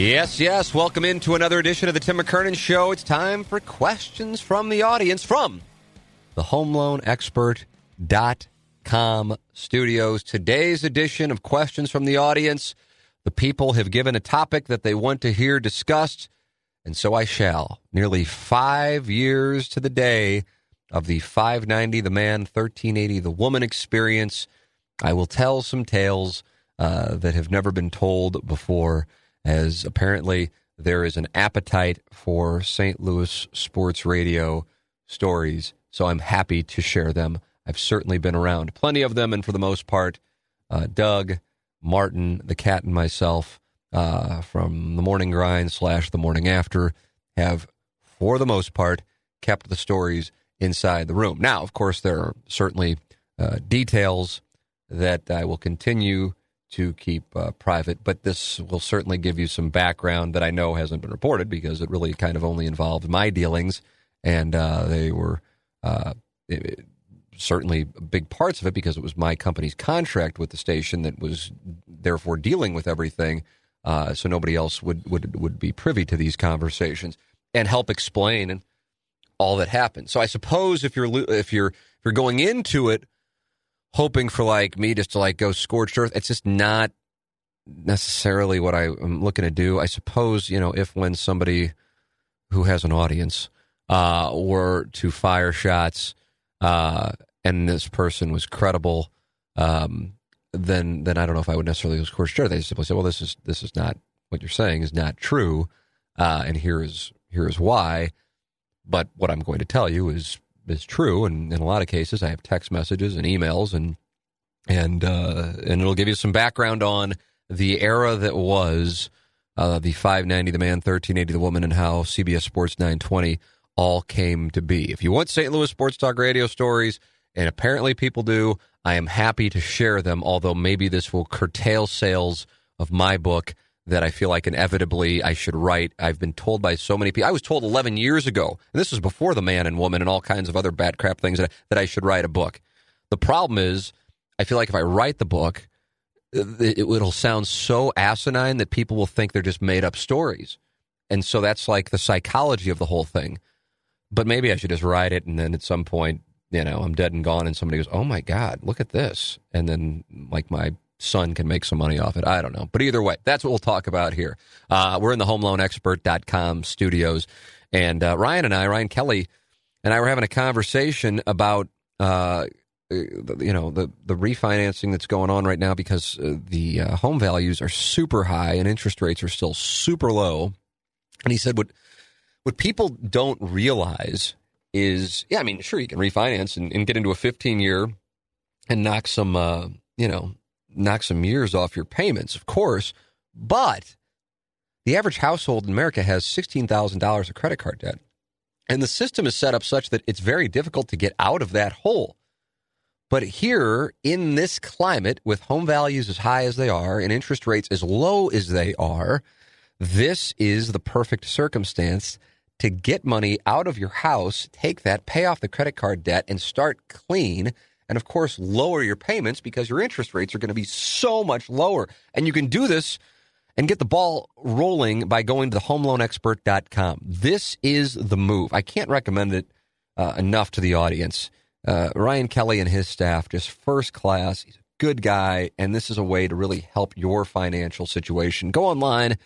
Yes, yes. Welcome into another edition of the Tim McKernan Show. It's time for questions from the audience from the homeloanexpert.com studios. Today's edition of questions from the audience. The people have given a topic that they want to hear discussed, and so I shall. Nearly five years to the day of the 590 the man, 1380 the woman experience. I will tell some tales uh, that have never been told before as apparently there is an appetite for St. Louis sports radio stories. So I'm happy to share them. I've certainly been around plenty of them, and for the most part, uh, Doug, Martin, the cat, and myself uh, from the morning grind slash the morning after have, for the most part, kept the stories inside the room. Now, of course, there are certainly uh, details that I will continue to keep uh, private, but this will certainly give you some background that I know hasn't been reported because it really kind of only involved my dealings, and uh, they were uh, it, certainly big parts of it because it was my company's contract with the station that was therefore dealing with everything, uh, so nobody else would, would would be privy to these conversations and help explain all that happened. So I suppose if you're if you're if you're going into it hoping for like me just to like go scorched earth. It's just not necessarily what I am looking to do. I suppose you know if when somebody who has an audience uh, were to fire shots uh, and this person was credible, um, then then I don't know if I would necessarily go scorched earth. They simply say, well, this is this is not what you're saying is not true, uh, and here is here is why. But what I'm going to tell you is is true, and in a lot of cases, I have text messages and emails, and and uh, and it'll give you some background on the era that was uh, the 590, the man, 1380, the woman, and how CBS Sports 920 all came to be. If you want St. Louis Sports Talk radio stories, and apparently people do, I am happy to share them. Although maybe this will curtail sales of my book that I feel like inevitably I should write. I've been told by so many people. I was told 11 years ago, and this was before the man and woman and all kinds of other bad crap things that, that I should write a book. The problem is, I feel like if I write the book, it, it'll sound so asinine that people will think they're just made up stories. And so that's like the psychology of the whole thing. But maybe I should just write it and then at some point, you know, I'm dead and gone and somebody goes, oh my God, look at this. And then like my son can make some money off it. I don't know. But either way, that's what we'll talk about here. Uh, we're in the homeloanexpert.com studios. And uh, Ryan and I, Ryan Kelly, and I were having a conversation about, uh, you know, the, the refinancing that's going on right now because uh, the uh, home values are super high and interest rates are still super low. And he said, what, what people don't realize is, yeah, I mean, sure, you can refinance and, and get into a 15 year and knock some, uh, you know, knock some years off your payments, of course, but the average household in America has $16,000 of credit card debt. And the system is set up such that it's very difficult to get out of that hole. But here in this climate, with home values as high as they are and interest rates as low as they are, this is the perfect circumstance to get money out of your house, take that, pay off the credit card debt, and start clean and of course lower your payments because your interest rates are going to be so much lower. And you can do this and get the ball rolling by going to homeloanexpert.com. This is the move. I can't recommend it uh, enough to the audience. Uh, Ryan Kelly and his staff, just first class. He's a good guy, and this is a way to really help your financial situation. Go online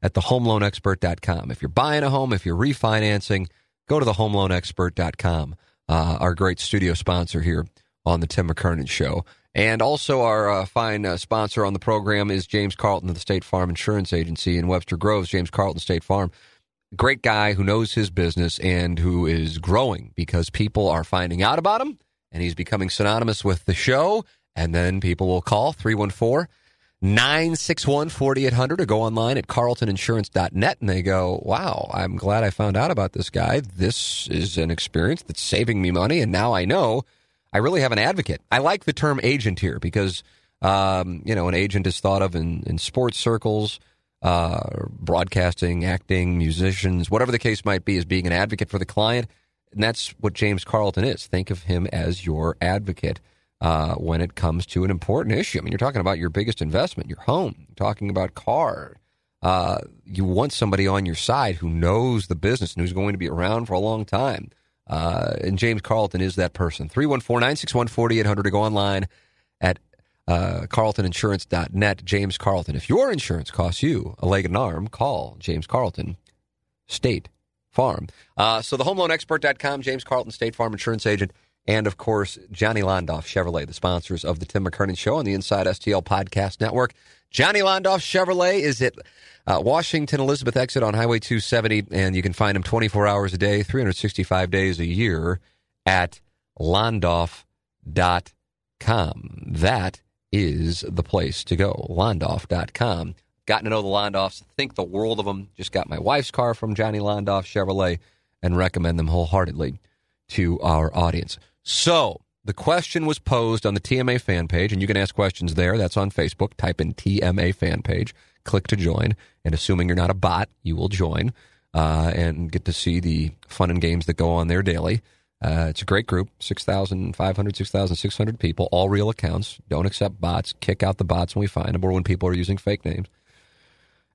at thehomeloanexpert.com. If you're buying a home, if you're refinancing, go to thehomeloanexpert.com. Uh, our great studio sponsor here on the Tim McKernan Show. And also, our uh, fine uh, sponsor on the program is James Carlton of the State Farm Insurance Agency in Webster Groves. James Carlton State Farm, great guy who knows his business and who is growing because people are finding out about him, and he's becoming synonymous with the show. And then people will call 314 961 4800 or go online at carltoninsurance.net and they go, Wow, I'm glad I found out about this guy. This is an experience that's saving me money, and now I know I really have an advocate. I like the term agent here because, um, you know, an agent is thought of in, in sports circles, uh, broadcasting, acting, musicians, whatever the case might be, as being an advocate for the client. And that's what James Carlton is. Think of him as your advocate uh, when it comes to an important issue. I mean, you're talking about your biggest investment, your home, talking about car. Uh, you want somebody on your side who knows the business and who's going to be around for a long time. Uh, and James Carlton is that person. 314 961 4800 to go online at uh, carltoninsurance.net. James Carlton. If your insurance costs you a leg and an arm, call James Carlton, State Farm. Uh, so the homeloanexpert.com, James Carlton, State Farm Insurance Agent, and of course, Johnny Londoff Chevrolet, the sponsors of the Tim McKernan Show on the Inside STL Podcast Network. Johnny Londoff Chevrolet is at uh, Washington Elizabeth exit on Highway 270, and you can find him 24 hours a day, 365 days a year at londoff.com. That is the place to go, londoff.com. Gotten to know the Londoffs, think the world of them. Just got my wife's car from Johnny Londoff Chevrolet and recommend them wholeheartedly to our audience. So, the question was posed on the TMA fan page, and you can ask questions there. That's on Facebook. Type in TMA fan page, click to join, and assuming you're not a bot, you will join uh, and get to see the fun and games that go on there daily. Uh, it's a great group 6,500, 6,600 people, all real accounts. Don't accept bots. Kick out the bots when we find them or when people are using fake names.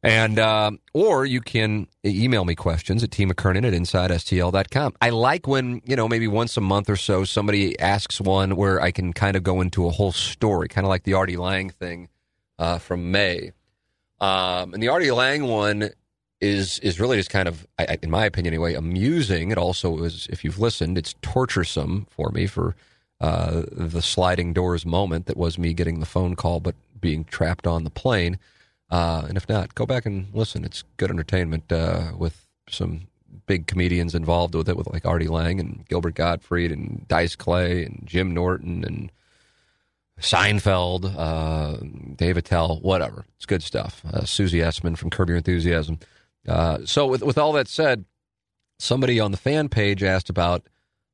And uh, or you can email me questions at tmckernan at insidestl.com. I like when, you know, maybe once a month or so somebody asks one where I can kind of go into a whole story, kind of like the Artie Lange thing uh, from May. Um, and the Artie Lange one is is really just kind of, I, in my opinion anyway, amusing. It also is, if you've listened, it's torturesome for me for uh, the sliding doors moment that was me getting the phone call but being trapped on the plane. Uh, and if not, go back and listen. It's good entertainment uh, with some big comedians involved with it, with like Artie Lange and Gilbert Gottfried and Dice Clay and Jim Norton and Seinfeld, uh, Dave Attell, whatever. It's good stuff. Uh, Susie Essman from Curb Your Enthusiasm. Uh, so, with, with all that said, somebody on the fan page asked about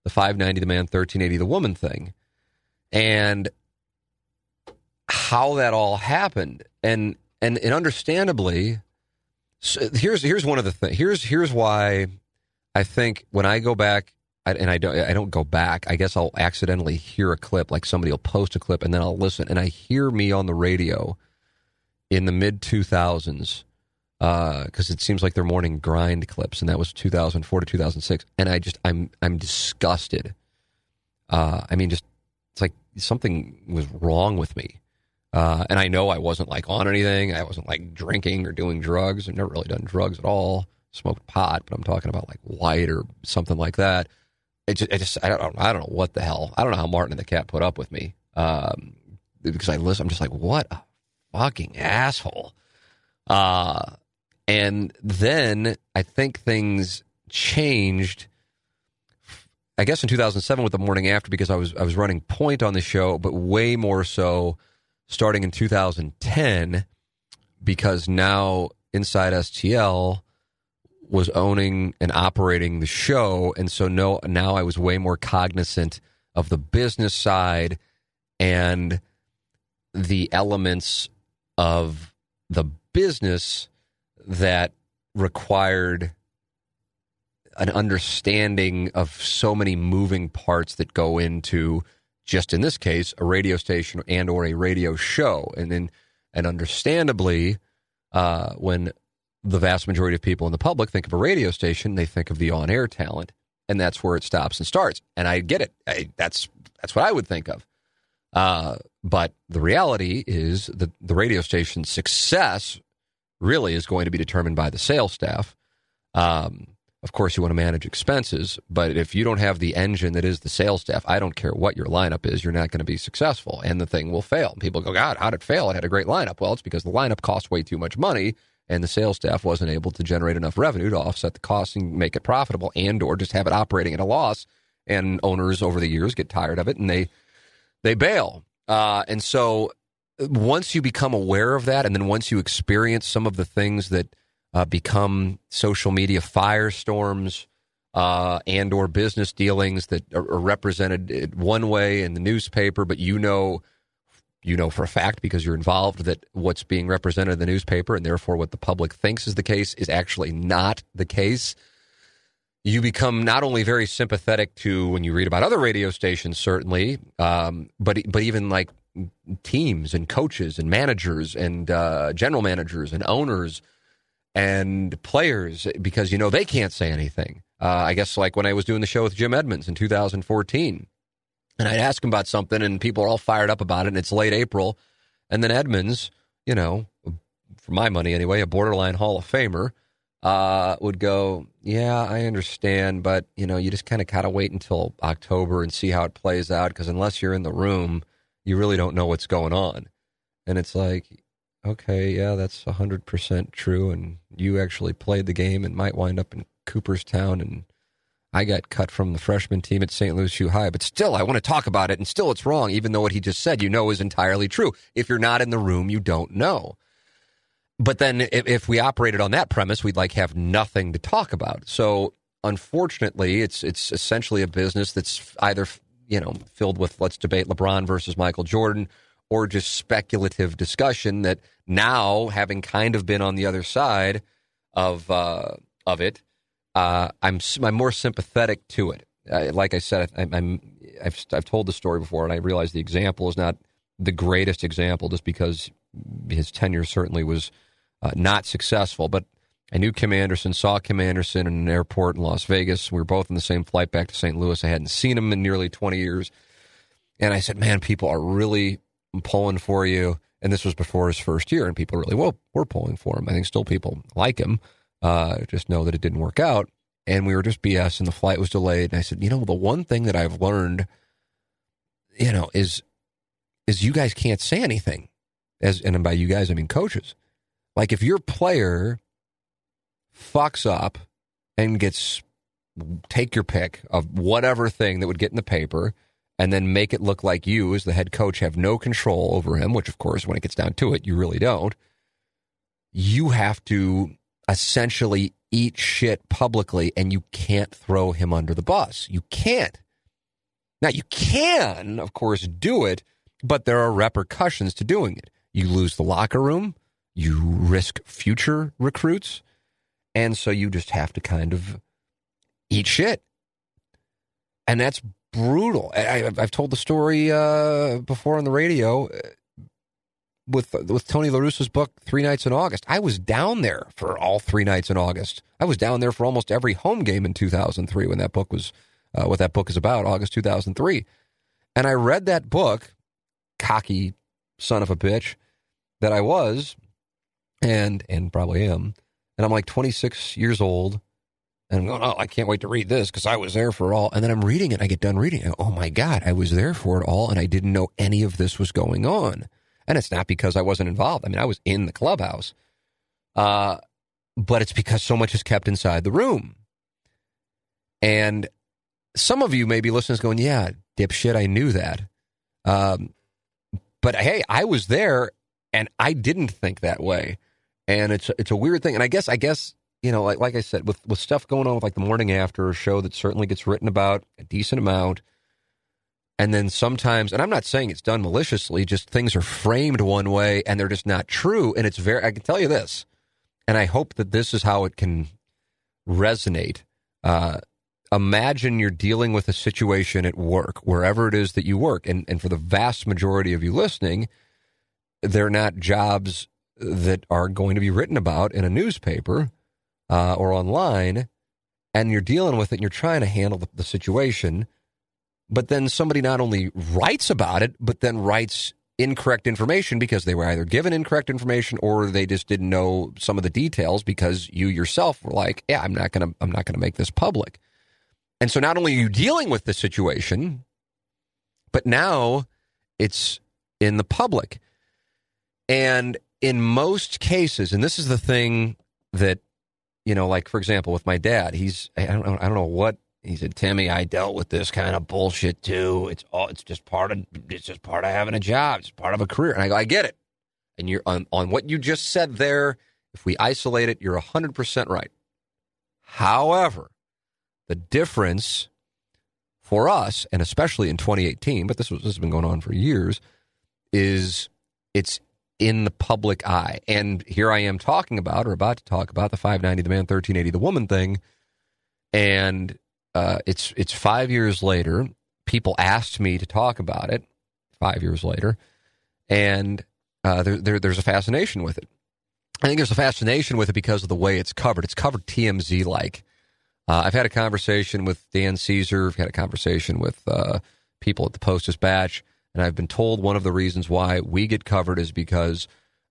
the 590 the man, 1380 the woman thing and how that all happened. And and and understandably, so here's here's one of the things. Here's here's why I think when I go back and I don't I don't go back. I guess I'll accidentally hear a clip, like somebody will post a clip, and then I'll listen, and I hear me on the radio in the mid two thousands because uh, it seems like they're morning grind clips, and that was two thousand four to two thousand six, and I just I'm I'm disgusted. Uh, I mean, just it's like something was wrong with me. Uh, and I know I wasn't like on anything. I wasn't like drinking or doing drugs. I've never really done drugs at all. Smoked pot, but I'm talking about like white or something like that. It just, it just I don't, I don't know what the hell. I don't know how Martin and the cat put up with me um, because I listen. I'm just like, what a fucking asshole. Uh, and then I think things changed. I guess in 2007 with the morning after because I was I was running point on the show, but way more so starting in 2010 because now Inside STL was owning and operating the show, and so no, now I was way more cognizant of the business side and the elements of the business that required an understanding of so many moving parts that go into just in this case a radio station and or a radio show. And then and understandably uh, when the vast majority of people in the public think of a radio station they think of the on-air talent and that's where it stops and starts and i get it I, that's that's what i would think of uh, but the reality is that the radio station's success really is going to be determined by the sales staff um, of course, you want to manage expenses, but if you don't have the engine that is the sales staff, I don't care what your lineup is, you're not going to be successful, and the thing will fail. People go, God, how did it fail? It had a great lineup. Well, it's because the lineup cost way too much money, and the sales staff wasn't able to generate enough revenue to offset the costs and make it profitable, and or just have it operating at a loss. And owners over the years get tired of it, and they they bail. Uh, and so, once you become aware of that, and then once you experience some of the things that uh, become social media firestorms uh, and or business dealings that are, are, represented one way in the newspaper, but you know you know for a fact because you're involved that what's being represented in the newspaper and therefore what the public thinks is the case is actually not the case. You become not only very sympathetic to when you read about other radio stations, certainly, um, but but even like teams and coaches and managers and uh, general managers and owners and players because you know they can't say anything. Uh, I guess like when I was doing the show with Jim Edmonds in 2014, and I'd ask him about something, and people are all fired up about it, and it's late April, and then Edmonds, you know, for my money anyway, a borderline Hall of Famer, uh, would go, "Yeah, I understand, but you know, you just kind of gotta wait until October and see how it plays out because unless you're in the room, you really don't know what's going on." And it's like, okay, yeah, that's 100% true. And you actually played the game and might wind up in Cooperstown. And I got cut from the freshman team at St. Louis U High. But still, I want to talk about it. And still, it's wrong, even though what he just said, you know, is entirely true. If you're not in the room, you don't know. But then if, if we operated on that premise, we'd like have nothing to talk about. So unfortunately, it's it's essentially a business that's either you know filled with let's debate LeBron versus Michael Jordan or just speculative discussion that now, having kind of been on the other side of uh, of it, uh, I'm I'm more sympathetic to it. Uh, like I said, I, am I've I've told the story before, and I realize the example is not the greatest example, just because his tenure certainly was uh, not successful. But I knew Kim Anderson, saw Kim Anderson in an airport in Las Vegas. We were both in the same flight back to St. Louis. I hadn't seen him in nearly 20 years. And I said, man, people are really pulling for you. And this was before his first year, and people really well were pulling for him. I think still people like him. Uh, just know that it didn't work out, and we were just BS, and the flight was delayed. And I said, you know, the one thing that I've learned, you know, is is you guys can't say anything. As and by you guys, I mean coaches. Like if your player fucks up and gets take your pick of whatever thing that would get in the paper and then make it look like you, as the head coach, have no control over him, which, of course, when it gets down to it, you really don't. You have to essentially eat shit publicly, and you can't throw him under the bus. You can't. Now, you can, of course, do it, but there are repercussions to doing it. You lose the locker room, you risk future recruits, and so you just have to kind of eat shit. And that's brutal. I, have told the story uh, before on the radio with with Tony La Russa's book, Three Nights in August. I was down there for all three nights in August. I was down there for almost every home game in 2003 when that book was uh, what that book is about, August 2003. And I read that book, cocky son of a bitch that I was, and and probably am. And I'm like 26 years old and I'm going, oh, I can't wait to read this because I was there for all. And then I'm reading it. I get done reading it. Oh my God, I was there for it all. And I didn't know any of this was going on. And it's not because I wasn't involved. I mean, I was in the clubhouse. Uh, but it's because so much is kept inside the room. And some of you may be listeners going, yeah, dipshit, I knew that. Um, but hey, I was there and I didn't think that way. And it's it's a weird thing. And I guess I guess you know, like, like I said, with, with stuff going on with like the morning after show that certainly gets written about a decent amount. And then sometimes, and I'm not saying it's done maliciously, just things are framed one way and they're just not true. And it's very, I can tell you this, and I hope that this is how it can resonate. Uh, imagine you're dealing with a situation at work, wherever it is that you work. And, and for the vast majority of you listening, they're not jobs that are going to be written about in a newspaper uh, or online, and you're dealing with it and you're trying to handle the, the situation, but then somebody not only writes about it, but then writes incorrect information because they were either given incorrect information or they just didn't know some of the details because you yourself were like, yeah, I'm not going to I'm not going to make this public. And so not only are you dealing with the situation, but now it's in the public. And in most cases, and this is the thing that you know, like for example, with my dad, he's I don't know, I don't know what he said. Timmy, I dealt with this kind of bullshit too. It's all it's just part of it's just part of having a job. It's part of a career. And I go, I get it. And you're on on what you just said there. If we isolate it, you're hundred percent right. However, the difference for us, and especially in 2018, but this was this has been going on for years, is it's in the public eye. And here I am talking about or about to talk about the 590 the man 1380 the woman thing. And uh, it's it's 5 years later. People asked me to talk about it 5 years later. And uh, there, there, there's a fascination with it. I think there's a fascination with it because of the way it's covered. It's covered TMZ like. Uh, I've had a conversation with Dan Caesar. I've had a conversation with uh, people at the Post Dispatch and I've been told one of the reasons why we get covered is because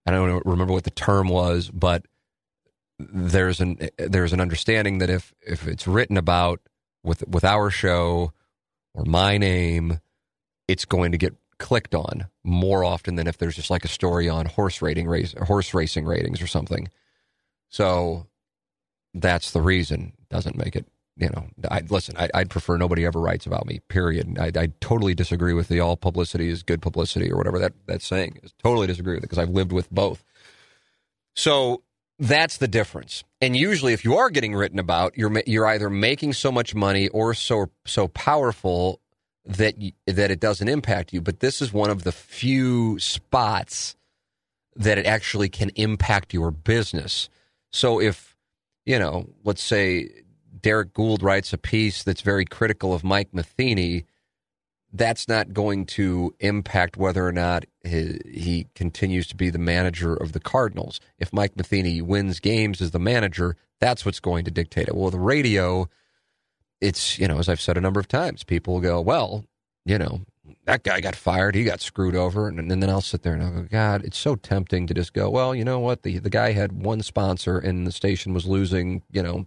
I don't remember what the term was, but there's an there's an understanding that if if it's written about with with our show or my name, it's going to get clicked on more often than if there's just like a story on horse rating race horse racing ratings or something. So that's the reason. Doesn't make it you know, I listen. I, would prefer nobody ever writes about me. Period. I, I, totally disagree with the all publicity is good publicity or whatever that that saying is. Totally disagree with it because I've lived with both. So that's the difference. And usually, if you are getting written about, you're you're either making so much money or so so powerful that you, that it doesn't impact you. But this is one of the few spots that it actually can impact your business. So if you know, let's say Derrick Goold writes a piece that's very critical of Mike Matheny, that's not going to impact whether or not he, he, continues to be the manager of the Cardinals. If Mike Matheny wins games as the manager, that's what's going to dictate it. Well, the radio, it's, you know, as I've said a number of times, people go, well, you know, that guy got fired. He got screwed over. And, and then I'll sit there and I'll go, God, it's so tempting to just go, well, you know what? The, the guy had one sponsor and the station was losing, you know,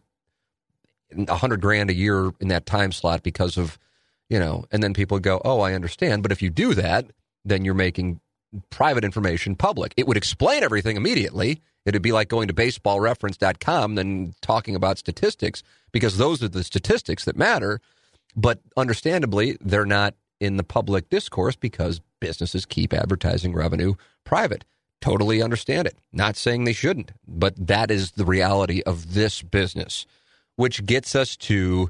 a hundred grand a year in that time slot because of, you know, and then people go, oh, I understand. But if you do that, then you're making private information public. It would explain everything immediately. It'd be like going to baseballreference.com and talking about statistics because those are the statistics that matter. But understandably, they're not in the public discourse because businesses keep advertising revenue private. Totally understand it. Not saying they shouldn't, but that is the reality of this business which gets us to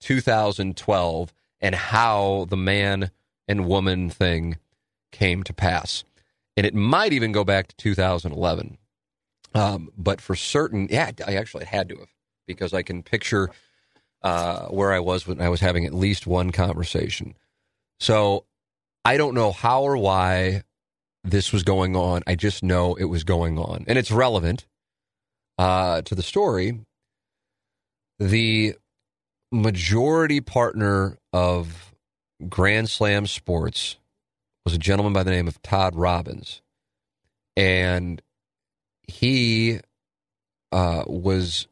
2012 and how the man and woman thing came to pass. And it might even go back to 2011. Um, but for certain, yeah, I actually had to have because I can picture uh, where I was when I was having at least one conversation. So I don't know how or why this was going on. I just know it was going on. And it's relevant uh, to the story the majority partner of Grand Slam Sports was a gentleman by the name of Todd Robbins. And he uh, was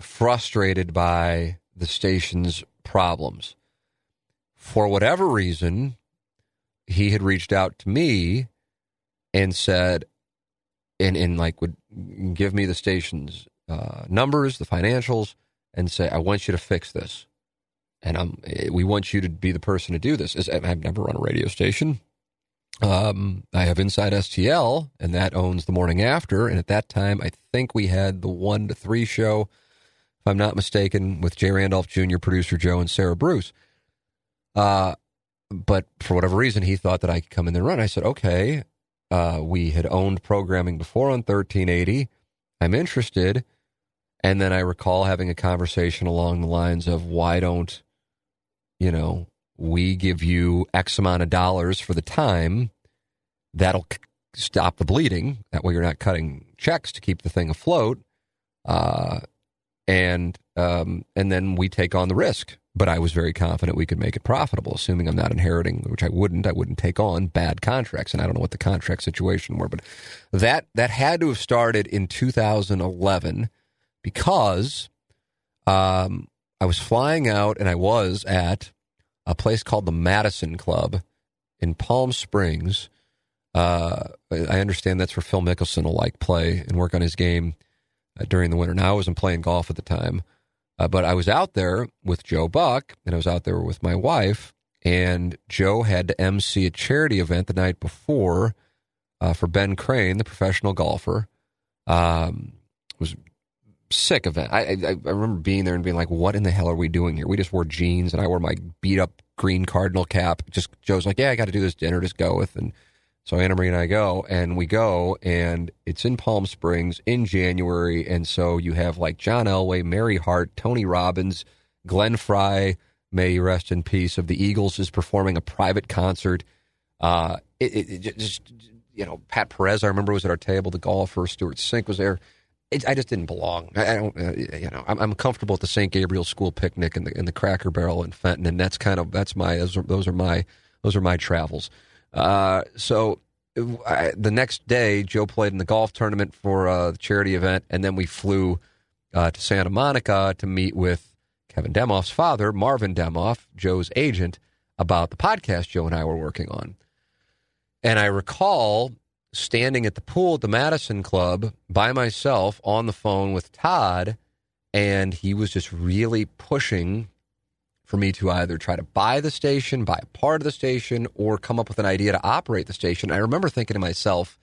frustrated by the station's problems. For whatever reason, he had reached out to me and said, and, and like would give me the station's uh, numbers, the financials, and say, I want you to fix this. And I'm, we want you to be the person to do this. I've never run a radio station. Um, I have Inside STL, and that owns the morning after. And at that time, I think we had the one to three show, if I'm not mistaken, with Jay Randolph Jr., producer Joe, and Sarah Bruce. Uh, but for whatever reason, he thought that I could come in there and run. I said, okay. Uh, we had owned programming before on 1380. I'm interested. And then I recall having a conversation along the lines of why don't, you know, we give you X amount of dollars for the time that'll stop the bleeding. That way you're not cutting checks to keep the thing afloat. Uh, and um, and then we take on the risk. But I was very confident we could make it profitable, assuming I'm not inheriting, which I wouldn't. I wouldn't take on bad contracts, and I don't know what the contract situation were. But that that had to have started in 2011 because um, I was flying out, and I was at a place called the Madison Club in Palm Springs. Uh, I understand that's where Phil Mickelson will like play and work on his game uh, during the winter. Now I wasn't playing golf at the time, uh, but I was out there with Joe Buck, and I was out there with my wife. And Joe had to MC a charity event the night before uh, for Ben Crane, the professional golfer. Um, was sick event. I, I, I remember being there and being like, "What in the hell are we doing here?" We just wore jeans, and I wore my beat up green cardinal cap. Just Joe's like, "Yeah, I got to do this dinner. Just go with." And so Anna Marie and I go, and we go, and it's in Palm Springs in January, and so you have like John Elway, Mary Hart, Tony Robbins, Glenn Frey, may he rest in peace, of the Eagles is performing a private concert. Uh, it, it, it just you know, Pat Perez, I remember was at our table. The golfer Stewart Cink was there it, I just didn't belong. I, I don't, uh, you know, I'm, I'm, comfortable at the St. Gabriel School picnic and the, and the Cracker Barrel in Fenton, and that's kind of that's my those are, those are my those are my travels. Uh, so I, the next day, Joe played in the golf tournament for uh, the charity event, and then we flew uh, to Santa Monica to meet with Kevin Demoff's father, Marvin Demoff, Joe's agent, about the podcast Joe and I were working on. And I recall standing at the pool at the Madison Club by myself on the phone with Todd, and he was just really pushing for me to either try to buy the station, buy a part of the station, or come up with an idea to operate the station. I remember thinking to myself,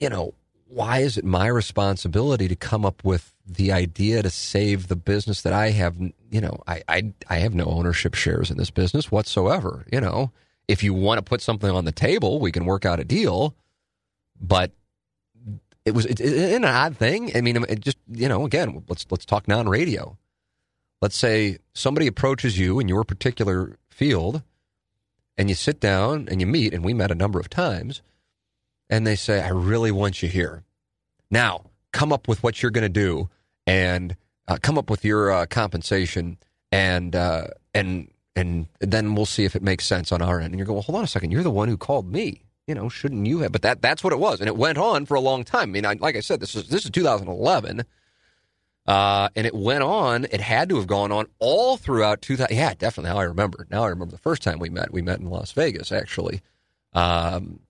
you know, why is it my responsibility to come up with the idea to save the business that I have? You know, I I, I have no ownership shares in this business whatsoever. You know, if you want to put something on the table, we can work out a deal. But it was it, it, an odd thing. I mean, it just you know, again, let's let's talk non-radio. Let's say somebody approaches you in your particular field, and you sit down and you meet, and we met a number of times, and they say, "I really want you here." Now, come up with what you're going to do, and uh, come up with your uh, compensation, and uh, and and then we'll see if it makes sense on our end. And you're going, well, hold on a second. You're the one who called me. You know, shouldn't you have? But that that's what it was, and it went on for a long time. I mean, I, like I said, this is this is 2011, uh, and it went on. It had to have gone on all throughout 2000. Yeah, definitely. Now I remember. Now I remember the first time we met. We met in Las Vegas, actually, um,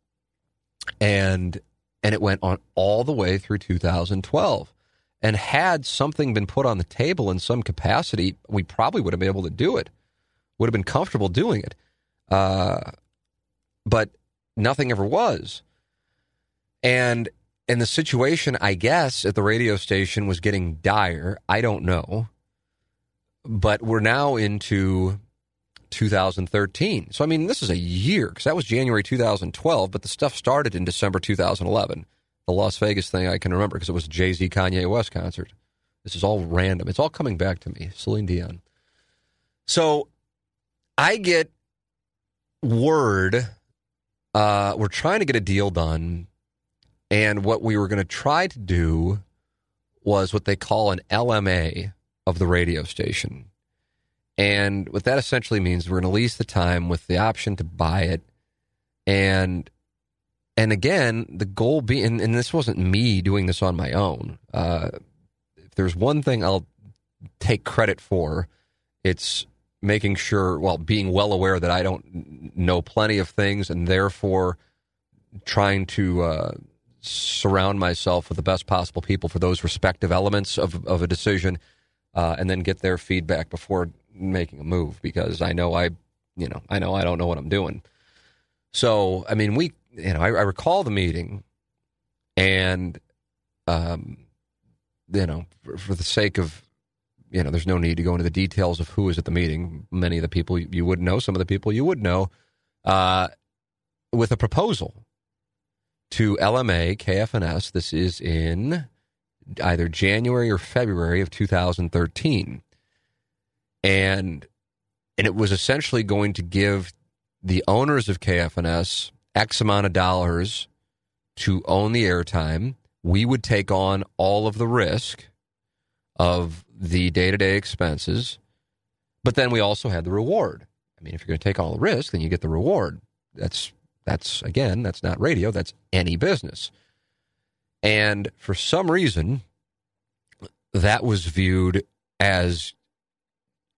and and it went on all the way through 2012. And had something been put on the table in some capacity, we probably would have been able to do it would have been comfortable doing it. Uh, but nothing ever was. And and the situation, I guess, at the radio station was getting dire. I don't know. But we're now into 2013. So, I mean, this is a year because that was January 2012, but the stuff started in December 2011. The Las Vegas thing I can remember because it was Jay Z Kanye West concert. This is all random. It's all coming back to me. Celine Dion. So I get word uh, we're trying to get a deal done, and what we were going to try to do was what they call an LMA of the radio station. And what that essentially means, we're going to lease the time with the option to buy it. And and again, the goal being, and, and this wasn't me doing this on my own. Uh, if there's one thing I'll take credit for, it's making sure, well, being well aware that I don't know plenty of things and therefore trying to uh, surround myself with the best possible people for those respective elements of, of a decision uh, and then get their feedback before making a move because I know I, you know, I know I don't know what I'm doing. So, I mean, we, you know, I, I recall the meeting and, um, you know, for, for the sake of you know, there's no need to go into the details of who was at the meeting. Many of the people you would know, some of the people you would know, uh, with a proposal to LMA KFNS. This is in either January or February of 2013, and and it was essentially going to give the owners of KFNS X amount of dollars to own the airtime. We would take on all of the risk of the day to day expenses, but then we also had the reward. I mean, if you're going to take all the risk, then you get the reward. That's that's again, that's not radio. That's any business. And for some reason, that was viewed as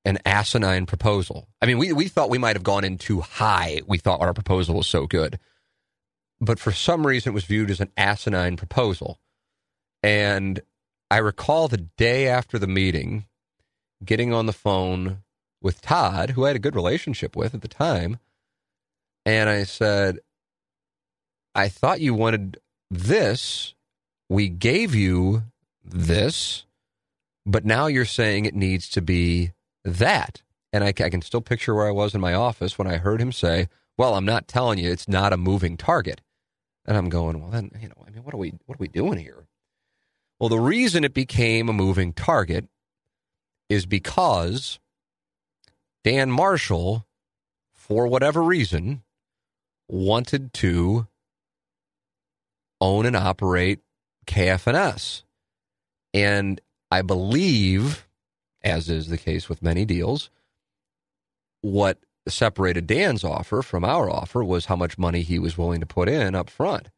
an asinine proposal. I mean, we, we thought we might have gone in too high. We thought our proposal was so good. But for some reason, it was viewed as an asinine proposal. And I recall the day after the meeting getting on the phone with Todd, who I had a good relationship with at the time. And I said, I thought you wanted this. We gave you this, but now you're saying it needs to be that. And I, I, can still picture where I was in my office when I heard him say, "Well, I'm not telling you it's not a moving target." And I'm going, "Well, then, you know, I mean, what are we what are we doing here?" Well, the reason it became a moving target is because Dan Marshall, for whatever reason, wanted to own and operate KFNS. And I believe as is the case with many deals. What separated Dan's offer from our offer was how much money he was willing to put in up front.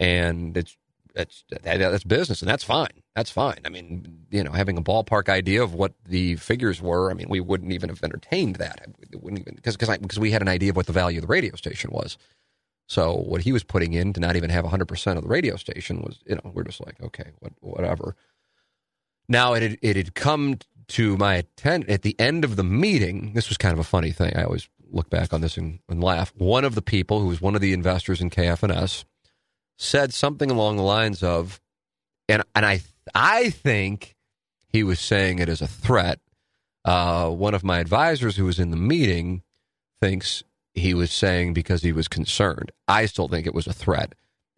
And it's it's that's business and that's fine. That's fine. I mean, you know, having a ballpark idea of what the figures were, I mean, we wouldn't even have entertained that. It wouldn't even because because we had an idea of what the value of the radio station was. So what he was putting in to not even have 100% of the radio station was, you know, we're just like, okay, what, whatever. Now it had, it had come to my attention at the end of the meeting. This was kind of a funny thing. I always look back on this and, and laugh. One of the people who was one of the investors in KFNS said something along the lines of, and and I I think he was saying it as a threat. Uh, one of my advisors who was in the meeting thinks he was saying because he was concerned. I still think it was a threat,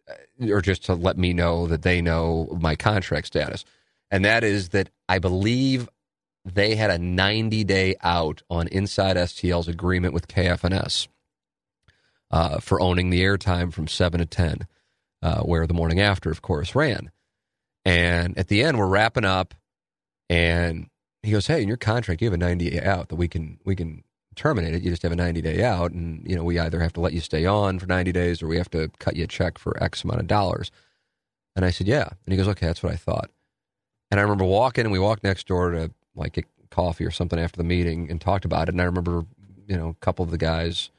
uh, or just to let me know that they know my contract status. And that is that I believe they had a 90 day out on Inside STL's agreement with KFNS uh, for owning the airtime from 7 to 10, uh, where the morning after, of course, ran. And at the end, we're wrapping up, and he goes, "Hey, in your contract, you have a 90 day out that we can we can terminate it. You just have a 90 day out, and you know we either have to let you stay on for 90 days or we have to cut you a check for X amount of dollars." And I said, "Yeah." And he goes, "Okay, that's what I thought." And I remember walking, and we walked next door to like get coffee or something after the meeting and talked about it. And I remember, you know, a couple of the guys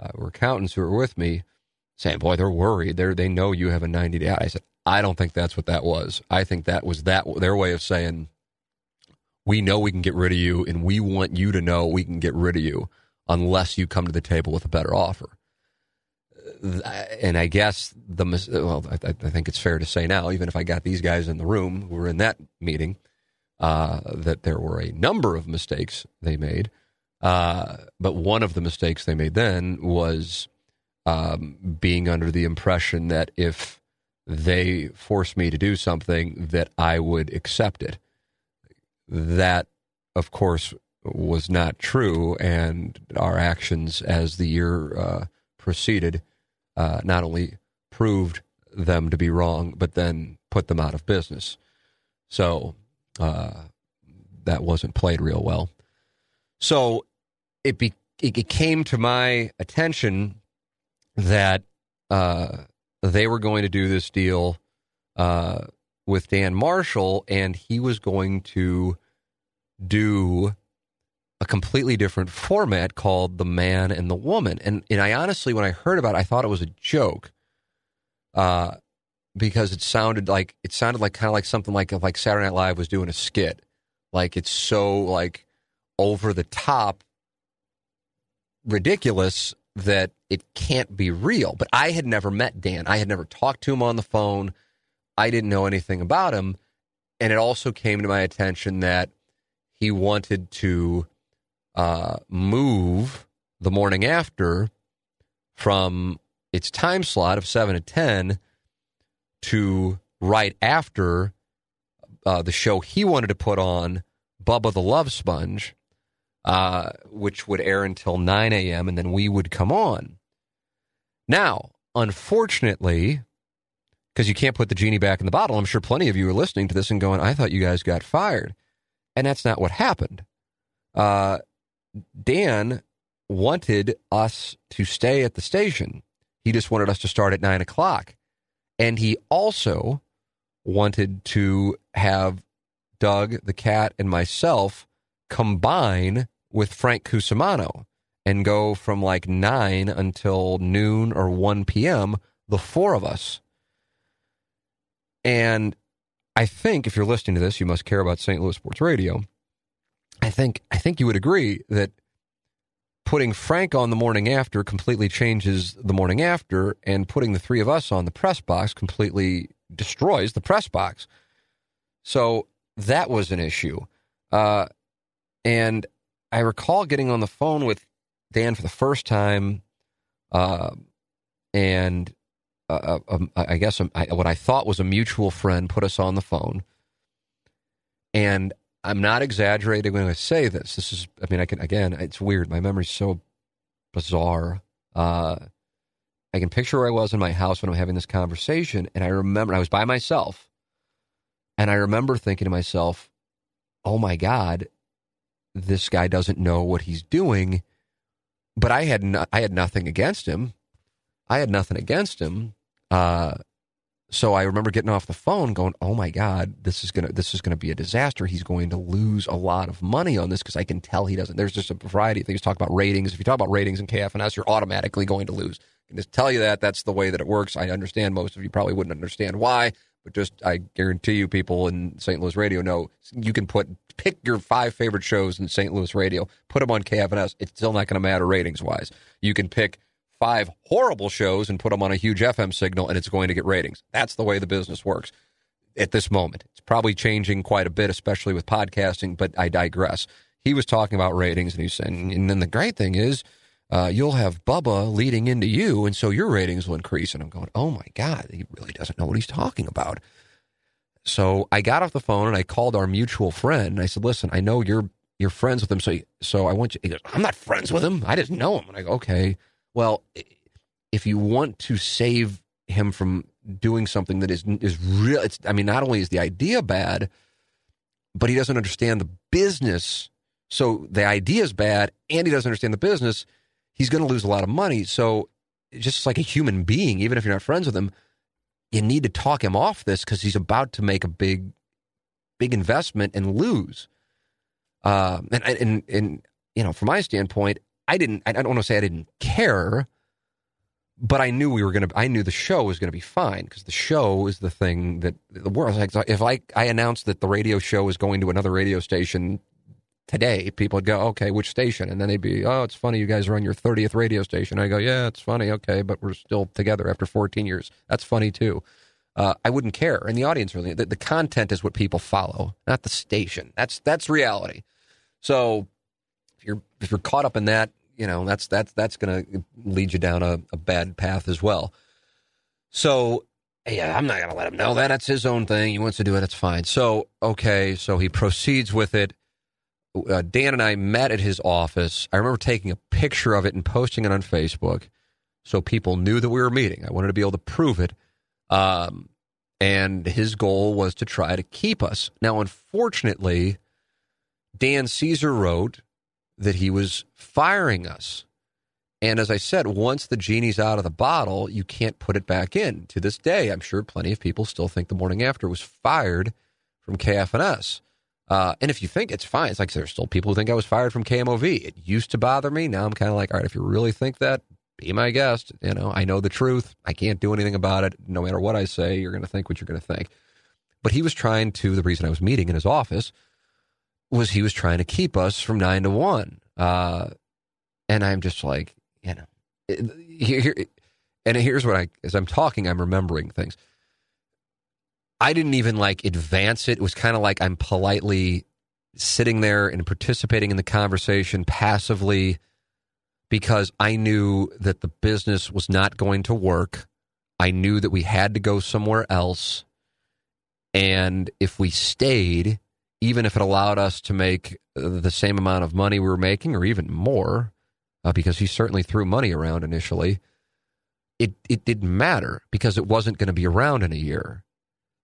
uh, were accountants who were with me saying, "Boy, they're worried. They they know you have a 90 day." I said, "I don't think that's what that was. I think that was that their way of saying." We know we can get rid of you, and we want you to know we can get rid of you unless you come to the table with a better offer and I guess the well, I, I, think it's fair to say now, even if I got these guys in the room who were in that meeting, uh, that there were a number of mistakes they made. Uh, but one of the mistakes they made then was um, being under the impression that if they forced me to do something, that I would accept it. That, of course, was not true, and our actions as the year uh, proceeded uh, not only proved them to be wrong, but then put them out of business. So uh, that wasn't played real well. So it be, it came to my attention that uh, they were going to do this deal uh, with Dan Marshall, and he was going to do a completely different format called The Man and the Woman. And and I honestly, when I heard about it, I thought it was a joke. Uh, because it sounded like it sounded like kind of like something like like Saturday Night Live was doing a skit. Like it's so like over the top ridiculous that it can't be real. But I had never met Dan. I had never talked to him on the phone. I didn't know anything about him. And it also came to my attention that he wanted to uh, move the morning after from its time slot of 7 to 10 to right after uh, the show he wanted to put on, Bubba the Love Sponge, uh, which would air until 9 a.m., and then we would come on. Now, unfortunately, because you can't put the genie back in the bottle, I'm sure plenty of you are listening to this and going, I thought you guys got fired. And that's not what happened. Uh, Dan wanted us to stay at the station. He just wanted us to start at nine o'clock. And he also wanted to have Doug, the cat, and myself combine with Frank Cusimano and go from like nine until noon or 1 p.m., the four of us. And I think if you're listening to this, you must care about St. Louis Sports Radio. I think I think you would agree that putting Frank on the morning after completely changes the morning after, and putting the three of us on the press box completely destroys the press box. So that was an issue. Uh, and I recall getting on the phone with Dan for the first time, uh, and uh um, I guess um, I, what I thought was a mutual friend put us on the phone. And I'm not exaggerating when I say this. This is, I mean, I can, again, it's weird. My memory's so bizarre. Uh, I can picture where I was in my house when I'm having this conversation. And I remember I was by myself. And I remember thinking to myself, oh my God, this guy doesn't know what he's doing. But I had, no, I had nothing against him. I had nothing against him. Uh, so I remember getting off the phone going, "Oh my god, this is to this is to be a disaster. He's going to lose a lot of money on this because I can tell he doesn't. There's just a variety of things talk about ratings. If you talk about ratings in KFNS, you're automatically going to lose. I can just tell you that that's the way that it works. I understand most of you probably wouldn't understand why, but just I guarantee you people in St. Louis radio know you can put pick your five favorite shows in St. Louis radio, put them on KFNS. It's still not going to matter ratings wise. You can pick five horrible shows and put them on a huge FM signal and it's going to get ratings. That's the way the business works at this moment. It's probably changing quite a bit, especially with podcasting, but I digress. He was talking about ratings and he's saying, and then the great thing is, uh, you'll have Bubba leading into you, and so your ratings will increase. And I'm going, oh my God, he really doesn't know what he's talking about. So I got off the phone and I called our mutual friend and I said, listen, I know you're you're friends with him, so so I want you. He goes, I'm not friends with him. I just know him. And I go, okay. Well, if you want to save him from doing something that is is real, it's I mean, not only is the idea bad, but he doesn't understand the business. So the idea is bad, and he doesn't understand the business. He's going to lose a lot of money. So just like a human being, even if you're not friends with him, you need to talk him off this because he's about to make a big, big investment and lose. Uh, and and and you know, from my standpoint, I didn't. I don't want to say I didn't care, but I knew we were going to. I knew the show was going to be fine because the show is the thing that the world. Like if I I announced that the radio show is going to another radio station today, people would go, "Okay, which station?" And then they'd be, "Oh, it's funny you guys are on your thirtieth radio station." I go, "Yeah, it's funny, okay, but we're still together after fourteen years. That's funny too." Uh, I wouldn't care, and the audience really. The, the content is what people follow, not the station. That's that's reality. So if you're if you're caught up in that, you know that's that's that's going to lead you down a, a, bad path as well. So yeah, I'm not going to let him know that. That's his own thing. He wants to do it. It's fine. So okay, so he proceeds with it. Uh, Dan and I met at his office. I remember taking a picture of it and posting it on Facebook, so people knew that we were meeting. I wanted to be able to prove it. Um, and his goal was to try to keep us. Now, unfortunately, Dan Caesar wrote that he was firing us. And as I said, once the genie's out of the bottle, you can't put it back in. To this day, I'm sure plenty of people still think the morning after was fired from KFNS. Uh, and if you think it's fine, it's like there's still people who think I was fired from KMOV. It used to bother me. Now I'm kind of like, all right, if you really think that, be my guest. You know, I know the truth. I can't do anything about it. No matter what I say, you're going to think what you're going to think. But he was trying to, the reason I was meeting in his office was he was trying to keep us from nine to one. Uh, and I'm just like, you know, here, and here's what I, as I'm talking, I'm remembering things. I didn't even like advance it. It was kind of like I'm politely sitting there and participating in the conversation passively because I knew that the business was not going to work. I knew that we had to go somewhere else. And if we stayed, even if it allowed us to make the same amount of money we were making or even more, uh, because he certainly threw money around initially, it, it didn't matter because it wasn't going to be around in a year.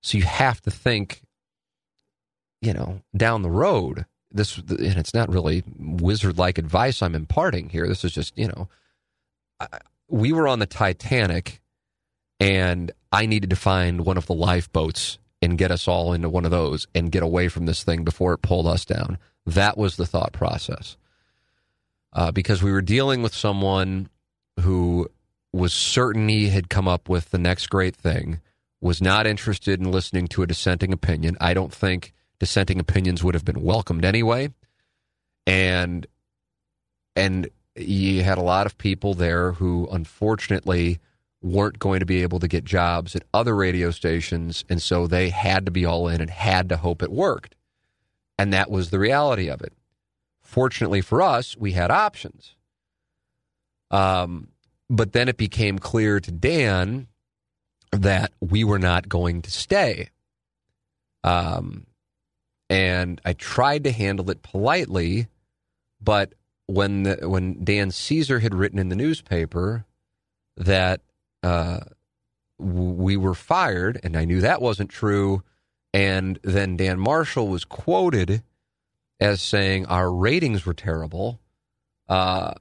So you have to think you know, down the road, this and it's not really wizard like advice I'm imparting here. This is just you know, I, we were on the Titanic, and I needed to find one of the lifeboats and get us all into one of those and get away from this thing before it pulled us down. That was the thought process. Uh, because we were dealing with someone who was certain he had come up with the next great thing, was not interested in listening to a dissenting opinion. I don't think dissenting opinions would have been welcomed anyway. And and you had a lot of people there who unfortunately weren't going to be able to get jobs at other radio stations and so they had to be all in and had to hope it worked. And that was the reality of it. Fortunately for us, we had options. Um, but then it became clear to Dan that we were not going to stay. Um, and I tried to handle it politely, but when the, when Dan Caesar had written in the newspaper that uh, we were fired, and I knew that wasn't true, and then Dan Marshall was quoted as saying our ratings were terrible. Uh,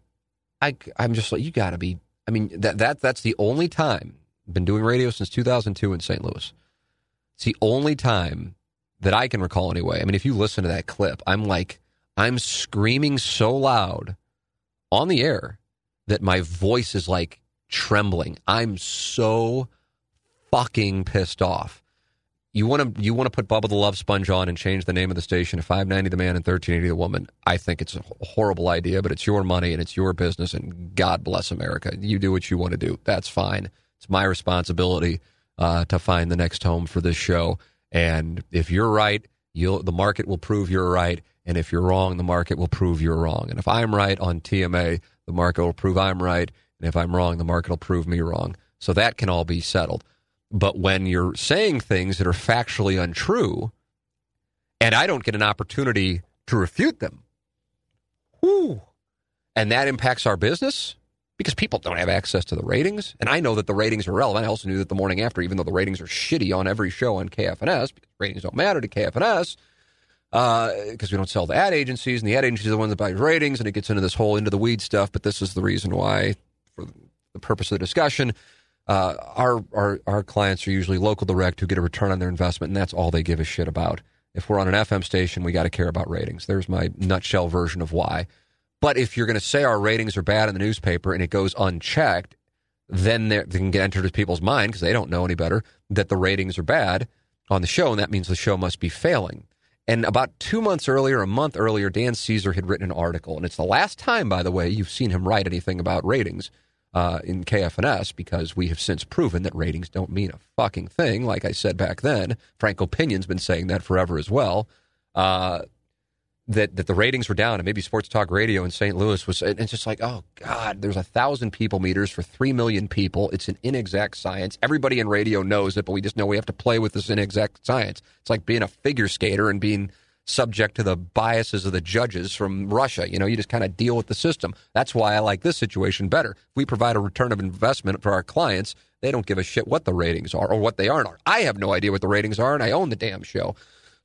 I I'm just like you got to be. I mean that that that's the only time. Been doing radio since 2002 in St. Louis. It's the only time that I can recall anyway. I mean, if you listen to that clip, I'm like, I'm screaming so loud on the air that my voice is like trembling. I'm so fucking pissed off. You want to you want to put Bubba the Love Sponge on and change the name of the station to 590 the man and 1380 the woman. I think it's a horrible idea, but it's your money and it's your business and God bless America. You do what you want to do. That's fine. It's my responsibility uh, to find the next home for this show and if you're right, you'll the market will prove you're right. And if you're wrong, the market will prove you're wrong. And if I'm right on TMA, the market will prove I'm right. And if I'm wrong, the market will prove me wrong. So that can all be settled. But when you're saying things that are factually untrue, and I don't get an opportunity to refute them, whoo, and that impacts our business, because people don't have access to the ratings. And I know that the ratings are relevant. I also knew that the morning after, even though the ratings are shitty on every show on KFNS, because ratings don't matter to KFNS, because uh, we don't sell to ad agencies, and the ad agencies are the ones that buy ratings, and it gets into this whole into the weed stuff. But this is the reason why, for the purpose of the discussion, uh, our, our our clients are usually local direct who get a return on their investment, and that's all they give a shit about. If we're on an FM station, we got to care about ratings. There's my nutshell version of why. But if you're going to say our ratings are bad in the newspaper and it goes unchecked, then they can get entered into people's mind because they don't know any better that the ratings are bad on the show, and that means the show must be failing. And about two months earlier, a month earlier, Dan Caesar had written an article, and it's the last time, by the way, you've seen him write anything about ratings uh, in KFNS because we have since proven that ratings don't mean a fucking thing. Like I said back then, Frank O. Pinion's been saying that forever as well. Uh, that that the ratings were down and maybe sports talk radio in St. Louis was it's just like oh god there's a thousand people meters for three million people. It's an inexact science. Everybody in radio knows it but we just know we have to play with this inexact science. It's like being a figure skater and being subject to the biases of the judges from Russia. You know you just kind of deal with the system. That's why I like this situation better. If we provide a return of investment for our clients they don't give a shit what the ratings are or what they aren't. I have no idea what the ratings are and I own the damn show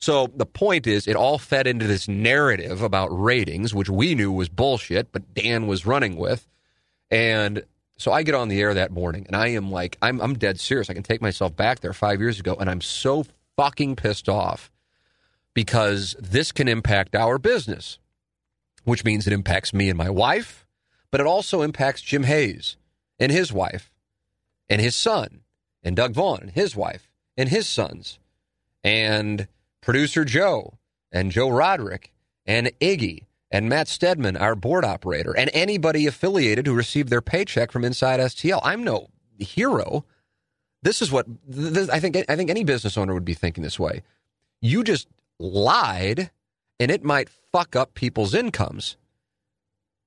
so the point is, it all fed into this narrative about ratings, which we knew was bullshit, but Dan was running with. And so I get on the air that morning, and I am like, I'm, I'm dead serious. I can take myself back there five years ago, and I'm so fucking pissed off because this can impact our business, which means it impacts me and my wife, but it also impacts Jim Hayes and his wife and his son, and Doug Vaughn and his wife and his sons. And producer Joe and Joe Roderick and Iggy and Matt Stedman, our board operator, and anybody affiliated who received their paycheck from Inside STL. I'm no hero. This is what this, I think. I think any business owner would be thinking this way. You just lied, and it might fuck up people's incomes.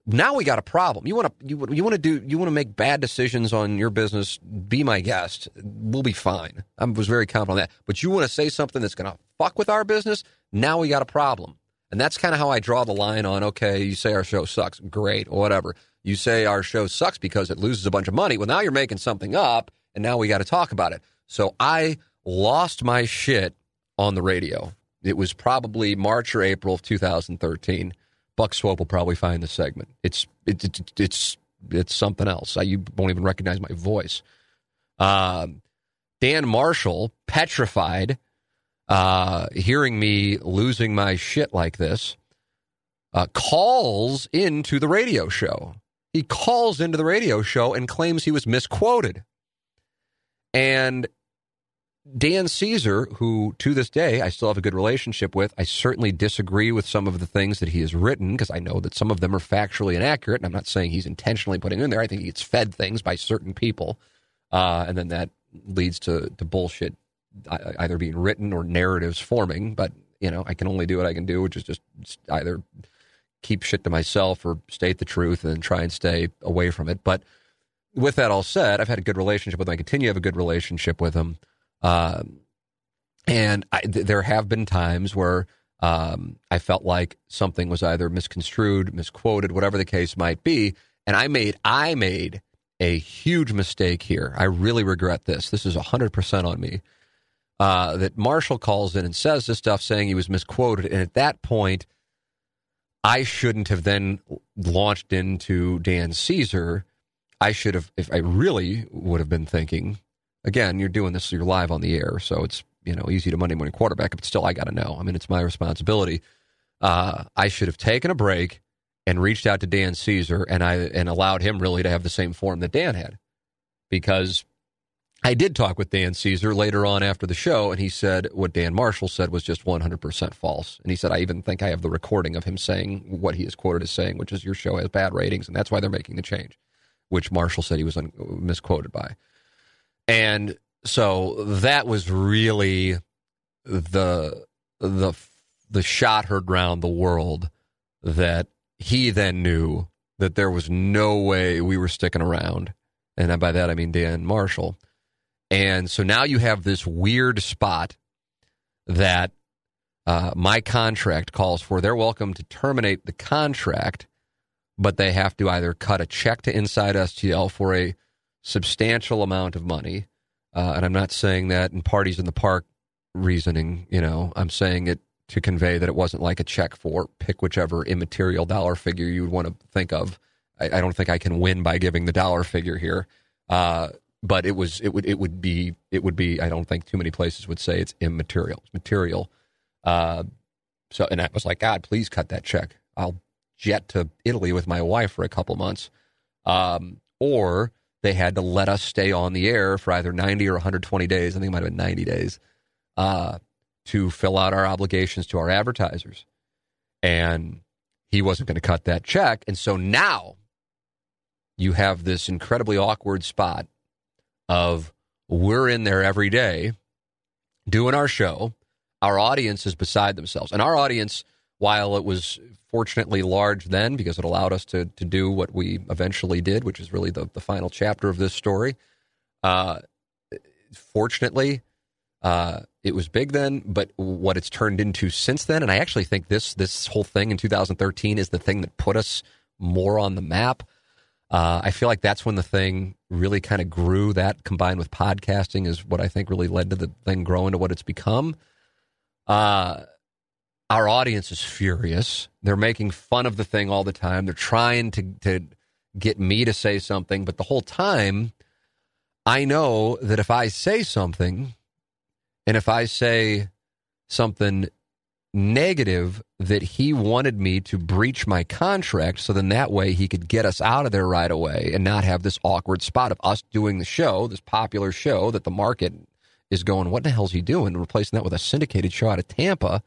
Now we got a problem. You want to you, you want to do you want to make bad decisions on your business? Be my guest. We'll be fine. I was very confident on that. But you want to say something that's going to fuck with our business? Now we got a problem. And that's kind of how I draw the line on. Okay, you say our show sucks, great, whatever. You say our show sucks because it loses a bunch of money. Well, now you're making something up, and now we got to talk about it. So I lost my shit on the radio it was probably March or April of 2013. Buck Swope will probably find the segment. It's it, it, it's it's something else. I, you won't even recognize my voice. Um, Dan Marshall, petrified, uh, hearing me losing my shit like this, uh, calls into the radio show. He calls into the radio show and claims he was misquoted. And Dan Caesar, who to this day I still have a good relationship with, I certainly disagree with some of the things that he has written because I know that some of them are factually inaccurate. And I'm not saying he's intentionally putting in there. I think he gets fed things by certain people. Uh, and then that leads to, to bullshit either being written or narratives forming. But, you know, I can only do what I can do, which is just either keep shit to myself or state the truth and try and stay away from it. But with that all said, I've had a good relationship with him. I continue to have a good relationship with him. Um, and I, th- there have been times where um, I felt like something was either misconstrued, misquoted, whatever the case might be, and I made I made a huge mistake here. I really regret this. This is hundred percent on me. Uh, that Marshall calls in and says this stuff, saying he was misquoted, and at that point, I shouldn't have then launched into Dan Caesar. I should have, if I really would have been thinking, again, you're doing this, you're live on the air, so it's you know easy to Monday morning quarterback, but still, I got to know. I mean, it's my responsibility. Uh, I should have taken a break and reached out to Dan Caesar, and I and allowed him really to have the same form that Dan had, because I did talk with Dan Caesar later on after the show, and he said what Dan Marshall said was just 100% false. And he said, I even think I have the recording of him saying what he is quoted as saying, which is your show has bad ratings, and that's why they're making the change, which Marshall said he was un- misquoted by. And so that was really the the the shot heard round the world that he then knew that there was no way we were sticking around. And by that I mean Dan Marshall. And so now you have this weird spot that uh, my contract calls for. They're welcome to terminate the contract, but they have to either cut a check to Inside STL for a substantial amount of money. Uh, and I'm not saying that in parties in the park reasoning, you know, I'm saying it to convey that it wasn't like a check for pick whichever immaterial dollar figure you would want to think of. I, I don't think I can win by giving the dollar figure here. Uh, but it was it would it would be it would be I don't think too many places would say it's immaterial. It's material. Uh, so and I was like, God, please cut that check. I'll jet to Italy with my wife for a couple months. Um, or they had to let us stay on the air for either 90 or 120 days. I think it might have been 90 days uh, to fill out our obligations to our advertisers. And he wasn't going to cut that check. And so now you have this incredibly awkward spot of we're in there every day doing our show. Our audience is beside themselves. And our audience, while it was fortunately large then because it allowed us to to do what we eventually did, which is really the the final chapter of this story. Uh, fortunately, uh, it was big then, but what it's turned into since then, and I actually think this this whole thing in 2013 is the thing that put us more on the map. Uh, I feel like that's when the thing really kind of grew. That combined with podcasting is what I think really led to the thing growing to what it's become. Uh, our audience is furious. They're making fun of the thing all the time. They're trying to to get me to say something, but the whole time I know that if I say something and if I say something negative that he wanted me to breach my contract so then that way he could get us out of there right away and not have this awkward spot of us doing the show, this popular show that the market is going, what the hell's he doing? Replacing that with a syndicated show out of Tampa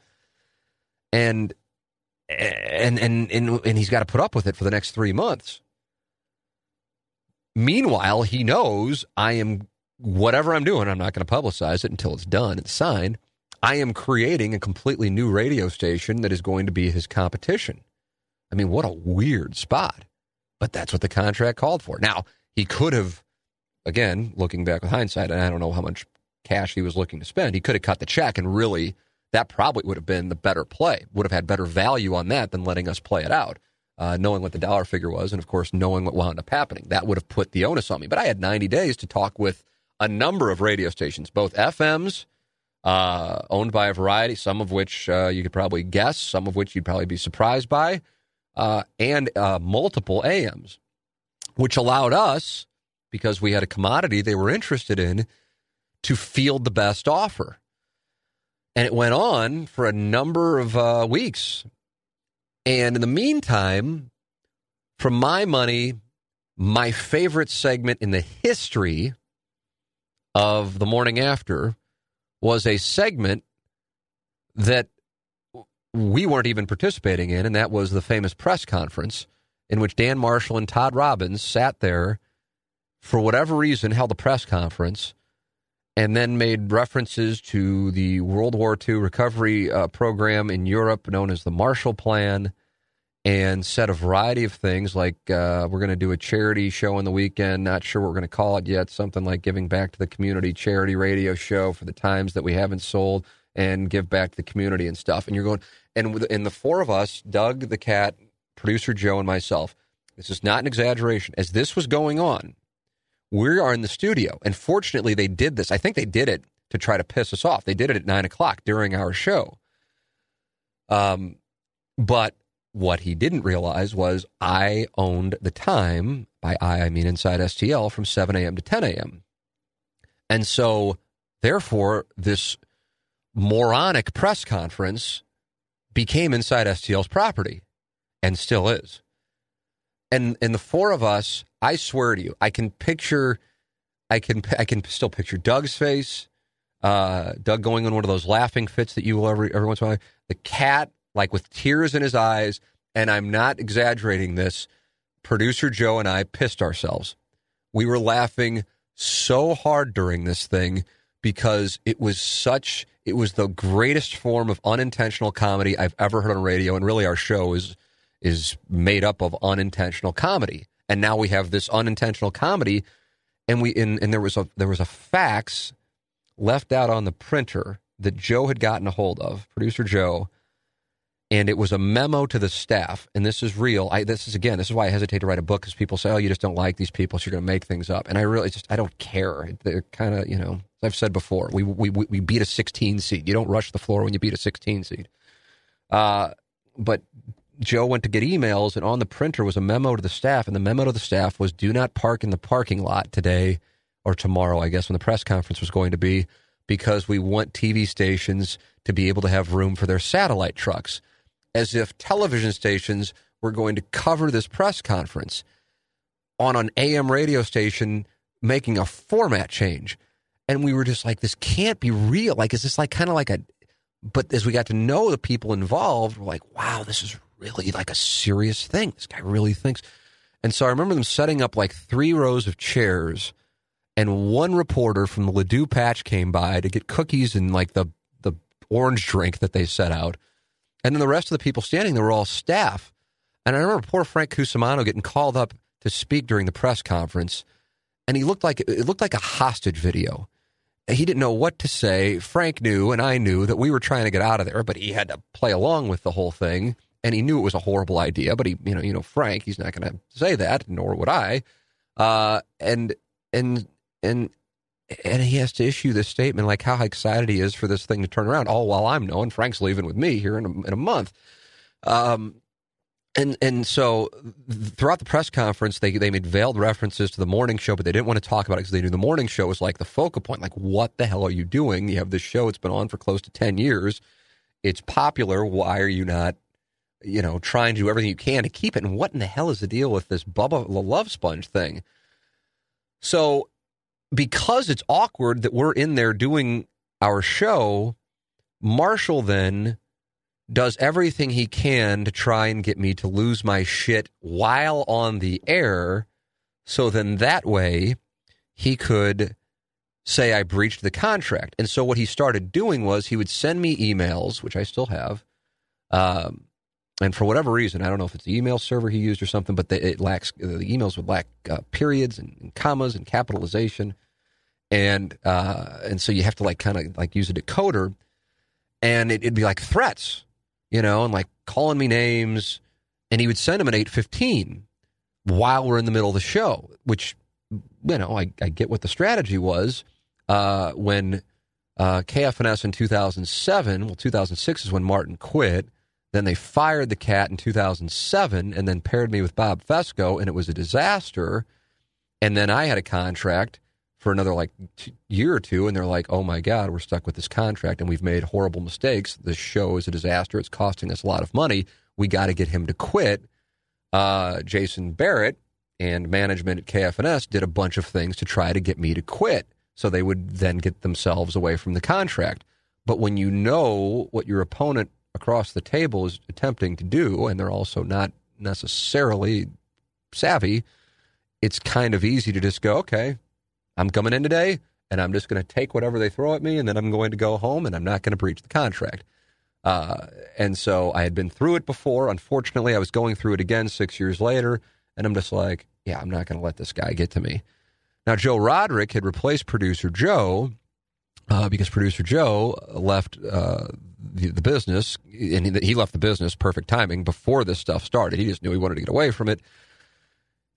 and and and and, and he's got to put up with it for the next three months. Meanwhile, he knows I am whatever I'm doing. I'm not going to publicize it until it's done and signed. I am creating a completely new radio station that is going to be his competition. I mean, what a weird spot. But that's what the contract called for. Now, he could have, again, looking back with hindsight, and I don't know how much cash he was looking to spend, he could have cut the check and really that probably would have been the better play, would have had better value on that than letting us play it out. Uh, knowing what the dollar figure was, and of course, knowing what wound up happening. That would have put the onus on me. But I had 90 days to talk with a number of radio stations, both FMs, uh, owned by a variety, some of which uh, you could probably guess, some of which you'd probably be surprised by, uh, and uh, multiple AMs, which allowed us, because we had a commodity they were interested in, to field the best offer. And it went on for a number of uh, weeks. And in the meantime, for my money, my favorite segment in the history of the morning after was a segment that we weren't even participating in, and that was the famous press conference in which Dan Marshall and Todd Robbins sat there for whatever reason, held a press conference and then made references to the World War II recovery uh, program in Europe known as the Marshall Plan and said a variety of things like uh, we're going to do a charity show on the weekend. Not sure what we're going to call it yet. Something like giving back to the community charity radio show for the times that we haven't sold and give back to the community and stuff. And you're going, and and the four of us, Doug the cat, producer Joe, and myself. This is not an exaggeration. As this was going on, we are in the studio, and fortunately, they did this. I think they did it to try to piss us off. They did it at nine o'clock during our show. Um, but what he didn't realize was I owned the time, by I, I mean inside STL, from 7 a.m. to 10 a.m. And so, therefore, this moronic press conference became inside STL's property and still is. And, and the four of us, I swear to you, I can picture, I can, I can still picture Doug's face, uh, Doug going on one of those laughing fits that you will every, every once in a while, the cat like with tears in his eyes, and I'm not exaggerating this. Producer Joe and I pissed ourselves. We were laughing so hard during this thing because it was such it was the greatest form of unintentional comedy I've ever heard on radio and really our show is is made up of unintentional comedy. And now we have this unintentional comedy and we and, and there was a there was a fax left out on the printer that Joe had gotten a hold of, producer Joe, and it was a memo to the staff. And this is real. I, this is again, this is why I hesitate to write a book because people say, "Oh, you just don't like these people, so you're going to make things up." And I really just I don't care. They're kind of you know, I've said before, we we we beat a 16 seed. You don't rush the floor when you beat a 16 seed. Uh, but Joe went to get emails, and on the printer was a memo to the staff, and the memo to the staff was, "Do not park in the parking lot today or tomorrow." I guess when the press conference was going to be, because we want TV stations to be able to have room for their satellite trucks as if television stations were going to cover this press conference on an AM radio station making a format change. And we were just like, this can't be real. Like, is this like kind of like a, but as we got to know the people involved, we're like, wow, this is really like a serious thing. This guy really thinks. And so I remember them setting up like three rows of chairs, and one reporter from the Ladue Patch came by to get cookies and like the, the orange drink that they set out. And then the rest of the people standing there were all staff. And I remember poor Frank Cusimano getting called up to speak during the press conference, and he looked like it looked like a hostage video. He didn't know what to say. Frank knew, and I knew that we were trying to get out of there, but he had to play along with the whole thing, and he knew it was a horrible idea. But he, you know, you know, Frank, he's not going to say that, nor would I. Uh, and and and and he has to issue this statement like how excited he is for this thing to turn around. All while I'm knowing Frank's leaving with me here in a, in a month. Um, and and so throughout the press conference, they they made veiled references to the morning show, but they didn't want to talk about it because they knew the morning show was like the focal point. Like, what the hell are you doing? You have this show; it's been on for close to ten years. It's popular. Why are you not, you know, trying to do everything you can to keep it? And what in the hell is the deal with this Bubba the Love Sponge thing? So because it's awkward that we're in there doing our show, Marshall then does everything he can to try and get me to lose my shit while on the air. So then that way he could say I breached the contract. And so what he started doing was he would send me emails, which I still have. Um, and for whatever reason, I don't know if it's the email server he used or something, but it lacks the emails would lack uh, periods and, and, commas and capitalization, and uh, and so you have to like kind of like use a decoder, and it, would be like threats, you know, and like calling me names, and he would send them at eight fifteen while we're in the middle of the show, which you know I, I get what the strategy was uh, when uh, KFNS in 2007. Well, 2006 is when Martin quit. Then they fired the cat in 2007 and then paired me with Bob Fescoe, and it was a disaster. And then I had a contract for another like t- year or two, and they're like, "Oh my God, we're stuck with this contract, and we've made horrible mistakes. This show is a disaster. It's costing us a lot of money. We got to get him to quit." Uh, Jason Barrett and management at KFNS did a bunch of things to try to get me to quit, so they would then get themselves away from the contract. But when you know what your opponent across the table is attempting to do, and they're also not necessarily savvy, it's kind of easy to just go, okay, I'm coming in today and I'm just going to take whatever they throw at me and then I'm going to go home and I'm not going to breach the contract. Uh, and so I had been through it before. Unfortunately, I was going through it again six years later. And I'm just like, yeah, I'm not going to let this guy get to me. Now, Joe Roderick had replaced producer Joe uh, because producer Joe left uh, the, the, business, and he, he left the business, perfect timing, before this stuff started. He just knew he wanted to get away from it.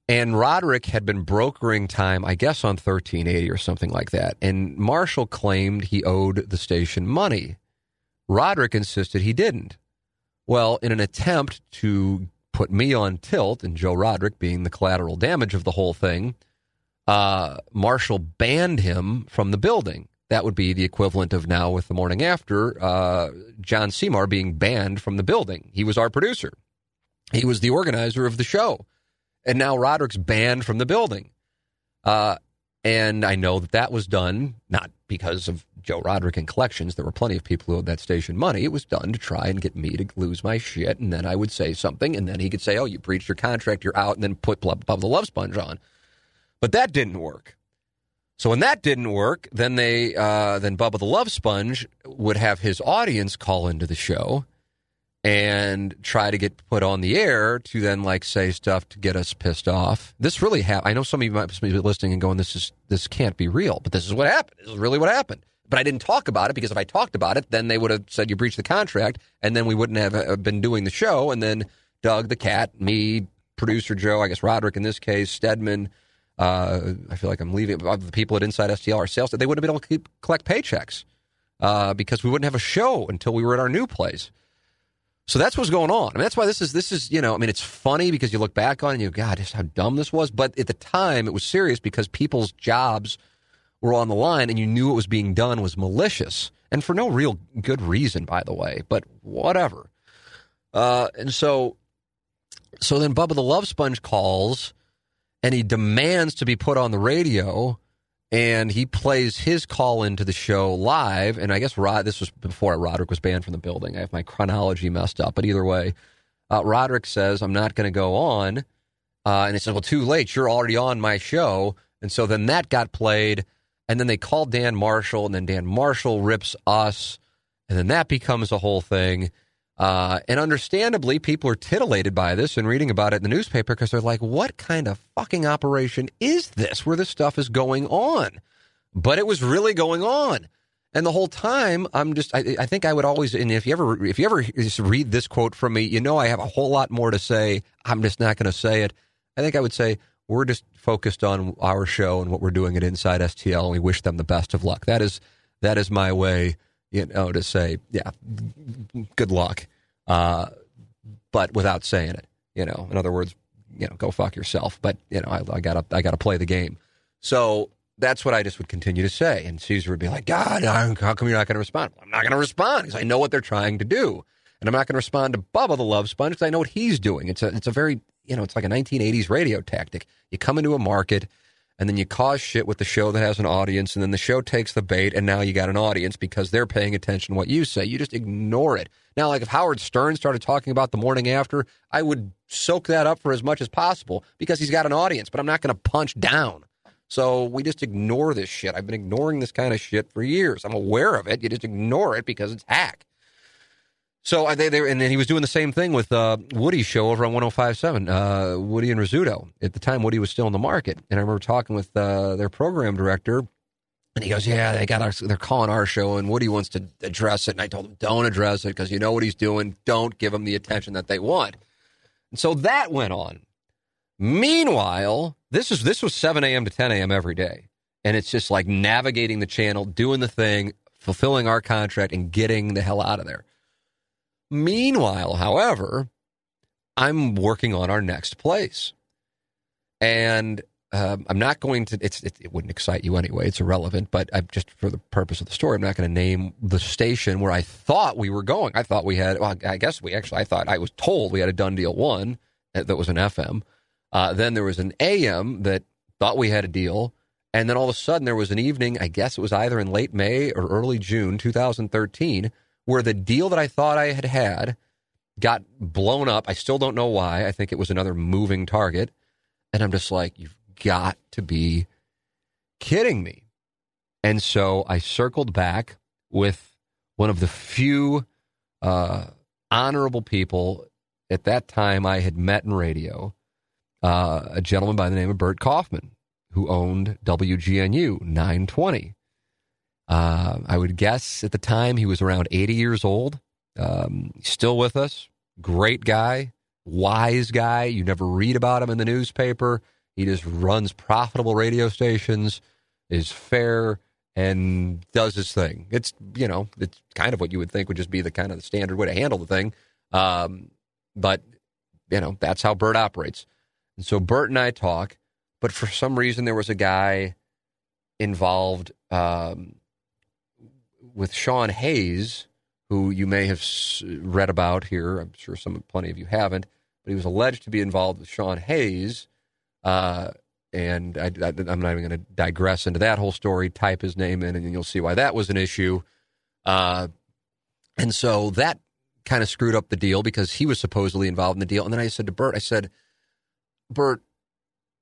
And Roderick had been brokering time, I guess, on 1380 or something like that. And Marshall claimed he owed the station money. Roderick insisted he didn't. Well, in an attempt to put me on tilt, and Joe Roderick being the collateral damage of the whole thing, uh, Marshall banned him from the building. That would be the equivalent of now with the morning after uh, John Seymour being banned from the building. He was our producer. He was the organizer of the show and now Roderick's banned from the building. Uh, and I know that that was done not because of Joe Roderick and collections. There were plenty of people who owed that station money. It was done to try and get me to lose my shit, and then I would say something, and then he could say, "Oh, you breached your contract, you're out," and then put Bubba the Love Sponge on. But that didn't work. So when that didn't work, then they uh, then Bubba the Love Sponge would have his audience call into the show and try to get put on the air to then like say stuff to get us pissed off. This really happened. I know some of you might be listening and going, "This is this can't be real," but this is what happened. This is really what happened. But I didn't talk about it because if I talked about it, then they would have said you breached the contract, and then we wouldn't have uh, been doing the show. And then Doug, the cat, me, producer Joe, I guess Roderick in this case, Stedman. Uh, I feel like I'm leaving the people at Inside STL, our sales, they wouldn't have been able to keep, collect paychecks uh, because we wouldn't have a show until we were at our new place. So that's what's going on. I mean, that's why this is this is you know, I mean, it's funny because you look back on it and you go, God, just how dumb this was. But at the time, it was serious because people's jobs were on the line, and you knew what was being done was malicious and for no real good reason, by the way. But whatever. Uh, and so, so then Bubba the Love Sponge calls, and he demands to be put on the radio and he plays his call into the show live. And I guess Rod, this was before Roderick was banned from the building. I have my chronology messed up, but either way, uh, Roderick says, I'm not going to go on. Uh, and he says, Well, too late. You're already on my show. And so then that got played. And then they called Dan Marshall, and then Dan Marshall rips us. And then that becomes a whole thing. Uh, and understandably, people are titillated by this and reading about it in the newspaper because they're like, what kind of fucking operation is this where this stuff is going on? But it was really going on. And the whole time, I'm just, I, I think I would always, and if you ever, if you ever read this quote from me, you know, I have a whole lot more to say. I'm just not going to say it. I think I would say, we're just focused on our show and what we're doing at Inside STL, and we wish them the best of luck. That is, that is my way you know, to say, yeah, good luck, uh, but without saying it. You know, in other words, you know, go fuck yourself. But you know, I, I gotta, I gotta play the game. So that's what I just would continue to say. And Caesar would be like, God, how come you're not going to respond? I'm not going to respond because I know what they're trying to do, and I'm not going to respond to Bubba the Love Sponge because I know what he's doing. It's a, it's a very, you know, it's like a 1980s radio tactic. You come into a market and then you cause shit with the show that has an audience, and then the show takes the bait, and now you got an audience because they're paying attention to what you say. You just ignore it. Now, like if Howard Stern started talking about the morning after, I would soak that up for as much as possible because he's got an audience, but I'm not going to punch down. So we just ignore this shit. I've been ignoring this kind of shit for years. I'm aware of it. You just ignore it because it's hack. So they, they and then he was doing the same thing with uh, Woody's show over on 105.7, uh, Woody and Rizzuto. At the time, Woody was still in the market, and I remember talking with uh, their program director, and he goes, "Yeah, they got our, they're calling our show, and Woody wants to address it." And I told him, "Don't address it because you know what he's doing. Don't give him the attention that they want." And so that went on. Meanwhile, this is this was 7 a.m. to 10 a.m. every day, and it's just like navigating the channel, doing the thing, fulfilling our contract and getting the hell out of there. Meanwhile, however, I'm working on our next place. And um, I'm not going to. It, it, wouldn't excite you anyway. It's irrelevant. But I'm just for the purpose of the story, I'm not going to name the station where I thought we were going. I thought we had. Well, I guess we actually. I thought I was told we had a done deal one that was an FM. Uh, then there was an AM that thought we had a deal, and then all of a sudden there was an evening. I guess it was either in late May or early June 2013 where the deal that I thought I had had got blown up. I still don't know why. I think it was another moving target. And I'm just like, you've got to be kidding me. And so I circled back with one of the few uh, honorable people at that time I had met in radio, uh, a gentleman by the name of Bert Kaufman, who owned WGNU 920. Uh, I would guess at the time he was around 80 years old, um, still with us. Great guy, wise guy. You never read about him in the newspaper. He just runs profitable radio stations, is fair, and does his thing. It's you know it's kind of what you would think would just be the kind of the standard way to handle the thing. Um, but you know that's how Bert operates. And so Bert and I talk, but for some reason there was a guy involved um, with Sean Hayes, who you may have read about here. I'm sure some plenty of you haven't, but he was alleged to be involved with Sean Hayes. Uh, and I, am not even going to digress into that whole story. Type his name in, and you'll see why that was an issue. Uh, and so that kind of screwed up the deal because he was supposedly involved in the deal. And then I said to Bert, I said, Bert,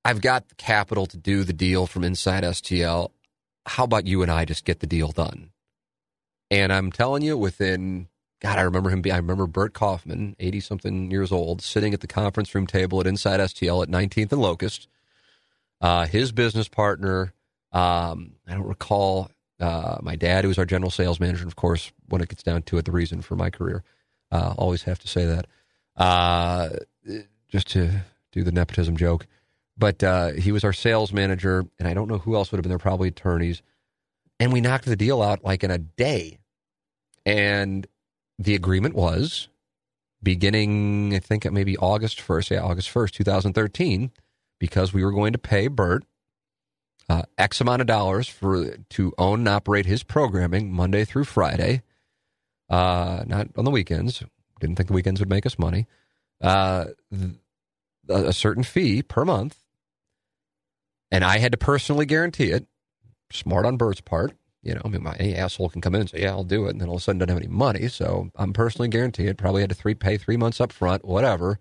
I've got the capital to do the deal from inside STL. How about you and I just get the deal done? And I'm telling you, within God, I remember him. I remember Bert Kaufman, eighty something years old, sitting at the conference room table at Inside STL at 19th and Locust. Uh, his business partner, um, I don't recall uh, my dad, who was our general sales manager. Of course, when it gets down to it, the reason for my career. Uh, always have to say that, uh, just to do the nepotism joke. But uh, he was our sales manager, and I don't know who else would have been there. Probably attorneys. And we knocked the deal out like in a day. And the agreement was beginning, I think, it maybe August 1st, yeah, August 1st, 2013, because we were going to pay Bert uh, X amount of dollars for to own and operate his programming Monday through Friday, uh, not on the weekends. Didn't think the weekends would make us money. Uh, a certain fee per month, and I had to personally guarantee it smart on Bert's part. You know, I mean, my, any asshole can come in and say, "Yeah, I'll do it," and then all of a sudden doesn't have any money. So I'm personally guaranteed. Probably had to three pay three months up front, whatever.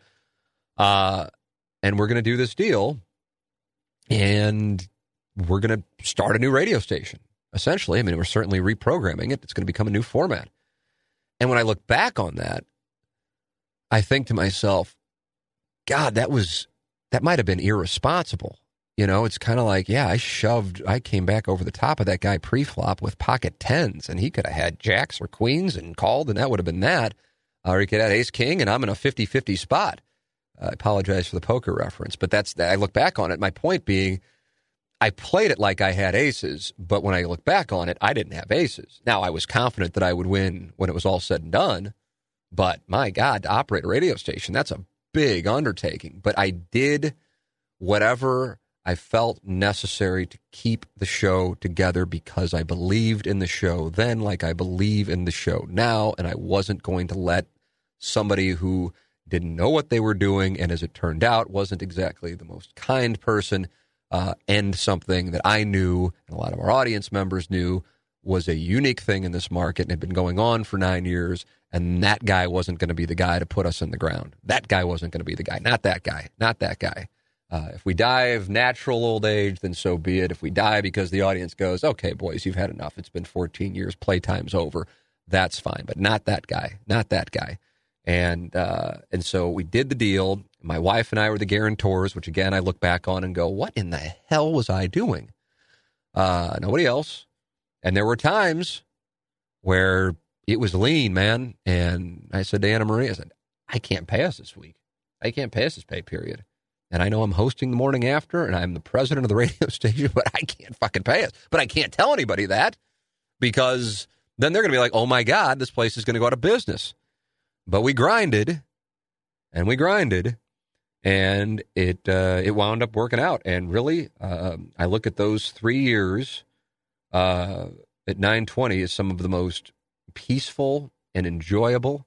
Uh, and we're going to do this deal, and we're going to start a new radio station. Essentially, I mean, we're certainly reprogramming it. It's going to become a new format. And when I look back on that, I think to myself, God, that was that might have been irresponsible. You know, it's kind of like, yeah, I shoved, I came back over the top of that guy pre-flop with pocket tens, and he could have had jacks or queens and called, and that would have been that. Uh, or he could have ace king, and I'm in a 50 50 spot. Uh, I apologize for the poker reference, but that's, I look back on it. My point being, I played it like I had aces, but when I look back on it, I didn't have aces. Now, I was confident that I would win when it was all said and done, but my God, to operate a radio station, that's a big undertaking. But I did whatever I felt necessary to keep the show together because I believed in the show then, like I believe in the show now, and I wasn't going to let somebody who didn't know what they were doing and, as it turned out, wasn't exactly the most kind person uh, end something that I knew and a lot of our audience members knew was a unique thing in this market and had been going on for nine years. And that guy wasn't going to be the guy to put us in the ground. That guy wasn't going to be the guy. Not that guy. Not that guy. Uh, if we die of natural old age, then so be it. If we die because the audience goes, okay, boys, you've had enough. It's been 14 years. Playtime's over. That's fine. But not that guy. Not that guy. And uh, and so we did the deal. My wife and I were the guarantors, which again I look back on and go, what in the hell was I doing? Uh, nobody else. And there were times where it was lean, man. And I said to Anna Marie, I said, I can't pay us this week. I can't pay us this pay period. And I know I'm hosting the morning after and I'm the president of the radio station, but I can't fucking pay it. But I can't tell anybody that because then they're going to be like, oh my God, this place is going to go out of business. But we grinded and we grinded and it uh, it wound up working out. And really, uh, I look at those three years uh, at 920 as some of the most peaceful and enjoyable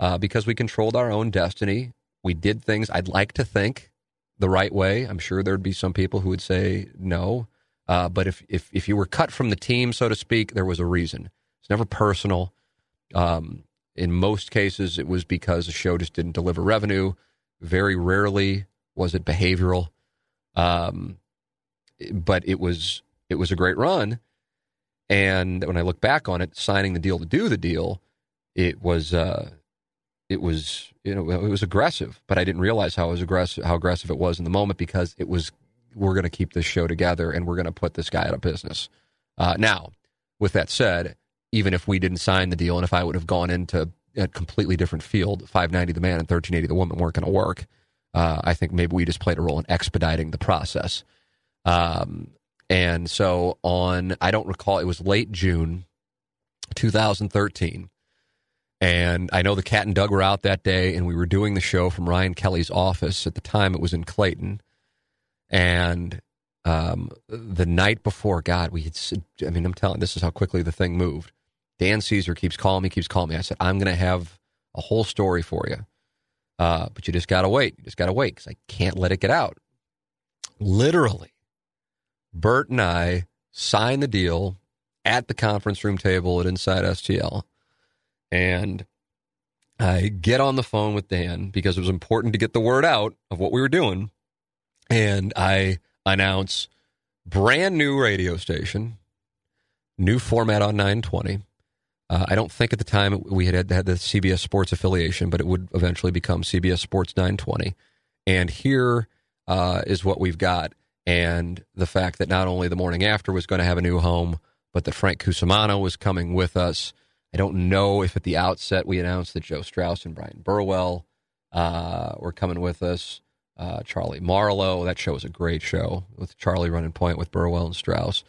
uh, because we controlled our own destiny. We did things I'd like to think the right way. I'm sure there'd be some people who would say no. Uh, but if, if if you were cut from the team, so to speak, there was a reason. It's never personal. Um, in most cases, it was because the show just didn't deliver revenue. Very rarely was it behavioral. Um, but it was it was a great run. And when I look back on it, signing the deal to do the deal, it was uh, it was you know it was aggressive, but I didn't realize how aggressive how aggressive it was in the moment because it was we're going to keep this show together and we're going to put this guy out of business. Uh, now, with that said, even if we didn't sign the deal and if I would have gone into a completely different field, 590 the man and 1380 the woman weren't going to work. Uh, I think maybe we just played a role in expediting the process. Um, and so on, I don't recall, it was late June 2013. And I know the cat and Doug were out that day, and we were doing the show from Ryan Kelly's office. At the time, it was in Clayton. And um, the night before, God, we had, I mean, I'm telling this is how quickly the thing moved. Dan Caesar keeps calling me, keeps calling me. I said, I'm going to have a whole story for you. Uh, but you just got to wait. You just got to wait because I can't let it get out. Literally, Bert and I signed the deal at the conference room table at Inside STL. And I get on the phone with Dan because it was important to get the word out of what we were doing. And I announce brand new radio station, new format on 920. Uh, I don't think at the time we had had the CBS Sports affiliation, but it would eventually become CBS Sports 920. And here uh, is what we've got. And the fact that not only the morning after was going to have a new home, but that Frank Cusimano was coming with us. I don't know if at the outset we announced that Joe Strauss and Bryan Burwell uh, were coming with us. Uh, Charlie Marlowe, that show was a great show with Charlie running point with Burwell and Strauss,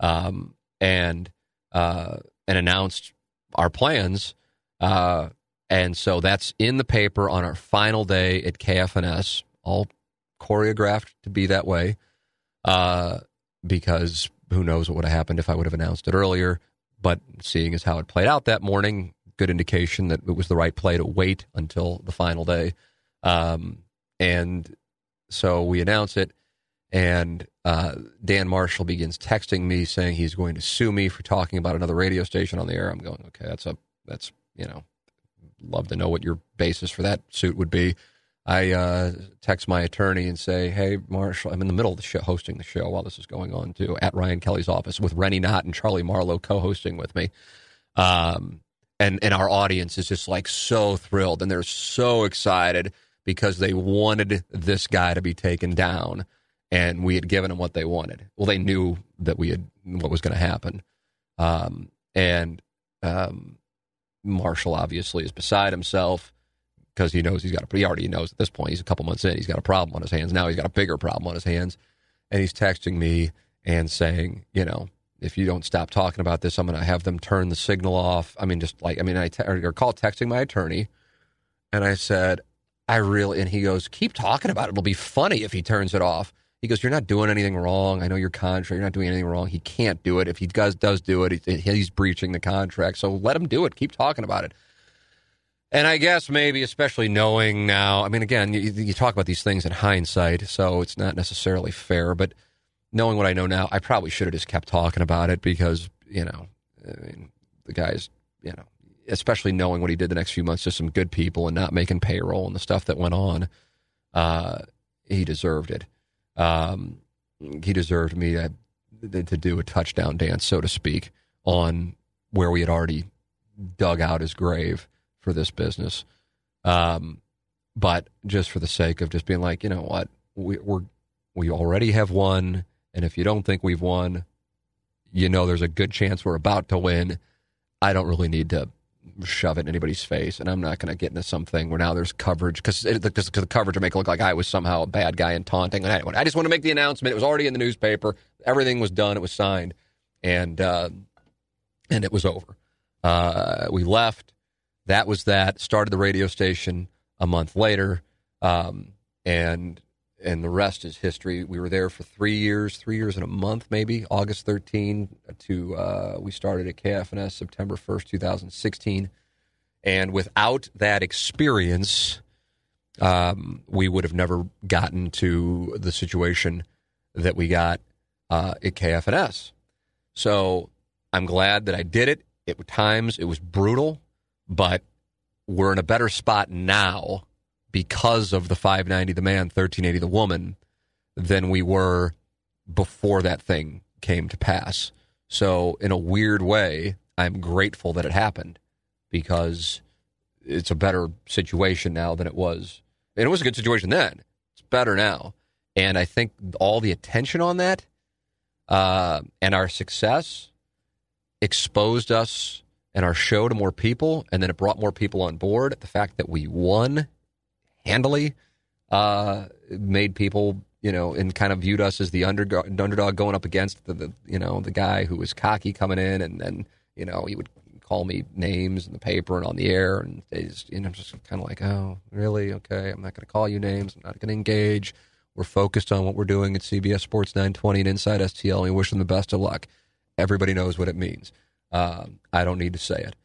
um, and uh, and announced our plans. Uh, and so that's in the paper on our final day at KFNS, all choreographed to be that way. Uh, because who knows what would have happened if I would have announced it earlier. But seeing as how it played out that morning, good indication that it was the right play to wait until the final day. Um, and so we announce it, and uh, Dan Marshall begins texting me saying he's going to sue me for talking about another radio station on the air. I'm going, okay, that's a that's you know, love to know what your basis for that suit would be. I uh, text my attorney and say, "Hey, Marshall, I'm in the middle of the show, hosting the show while this is going on too, at Ryan Kelly's office with Rennie Knott and Charlie Marlowe co-hosting with me." Um, and and our audience is just like so thrilled and they're so excited because they wanted this guy to be taken down and we had given them what they wanted. Well, they knew that we had what was going to happen, um, and um, Marshall obviously is beside himself because he knows he's got a. He already knows at this point. He's a couple months in. He's got a problem on his hands. Now he's got a bigger problem on his hands, and he's texting me and saying, you know, if you don't stop talking about this, I'm going to have them turn the signal off. I mean, just like I mean, I te- or call texting my attorney, and I said, I really, and he goes, keep talking about it. It'll be funny if he turns it off. He goes, "You're not doing anything wrong. I know your contract. You're not doing anything wrong. He can't do it. If he does does do it, he's breaching the contract. So let him do it. Keep talking about it." And I guess maybe, especially knowing now, I mean, again, you, you talk about these things in hindsight, so it's not necessarily fair. But knowing what I know now, I probably should have just kept talking about it because you know, I mean, the guy's you know, especially knowing what he did the next few months to some good people and not making payroll and the stuff that went on, uh, he deserved it. Um, he deserved me to, to do a touchdown dance, so to speak, on where we had already dug out his grave for this business. Um, but just for the sake of just being like, you know what, we, we're we already have won, and if you don't think we've won, you know there's a good chance we're about to win. I don't really need to shove it in anybody's face, and I'm not going to get into something where now there's coverage because the coverage will make it look like I was somehow a bad guy and taunting. Anyway, I just want to make the announcement. It was already in the newspaper. Everything was done. It was signed, and uh, and it was over. Uh, we left. That was that. Started the radio station a month later, um, and and the rest is history. We were there for three years, three years and a month, maybe August 13 to uh, we started at KFNS September 1st, 2016, and without that experience, um, we would have never gotten to the situation that we got uh, at KFNS. So I'm glad that I did it. At times it was brutal, but we're in a better spot now because of the 590 the man, 1380 the woman than we were before that thing came to pass. So in a weird way, I'm grateful that it happened because it's a better situation now than it was. And it was a good situation then. It's better now. And I think all the attention on that uh, and our success exposed us and our show to more people, and then it brought more people on board. The fact that we won handily uh, made people, you know, and kind of viewed us as the underdog, underdog going up against the, the, you know, the guy who was cocky coming in, and then, you know, he would call me names in the paper and on the air, and you know, just kind of like, oh, really? Okay, I'm not going to call you names. I'm not going to engage. We're focused on what we're doing at CBS Sports 920 and Inside STL, and we wish them the best of luck. Everybody knows what it means. Um, I don't need to say it.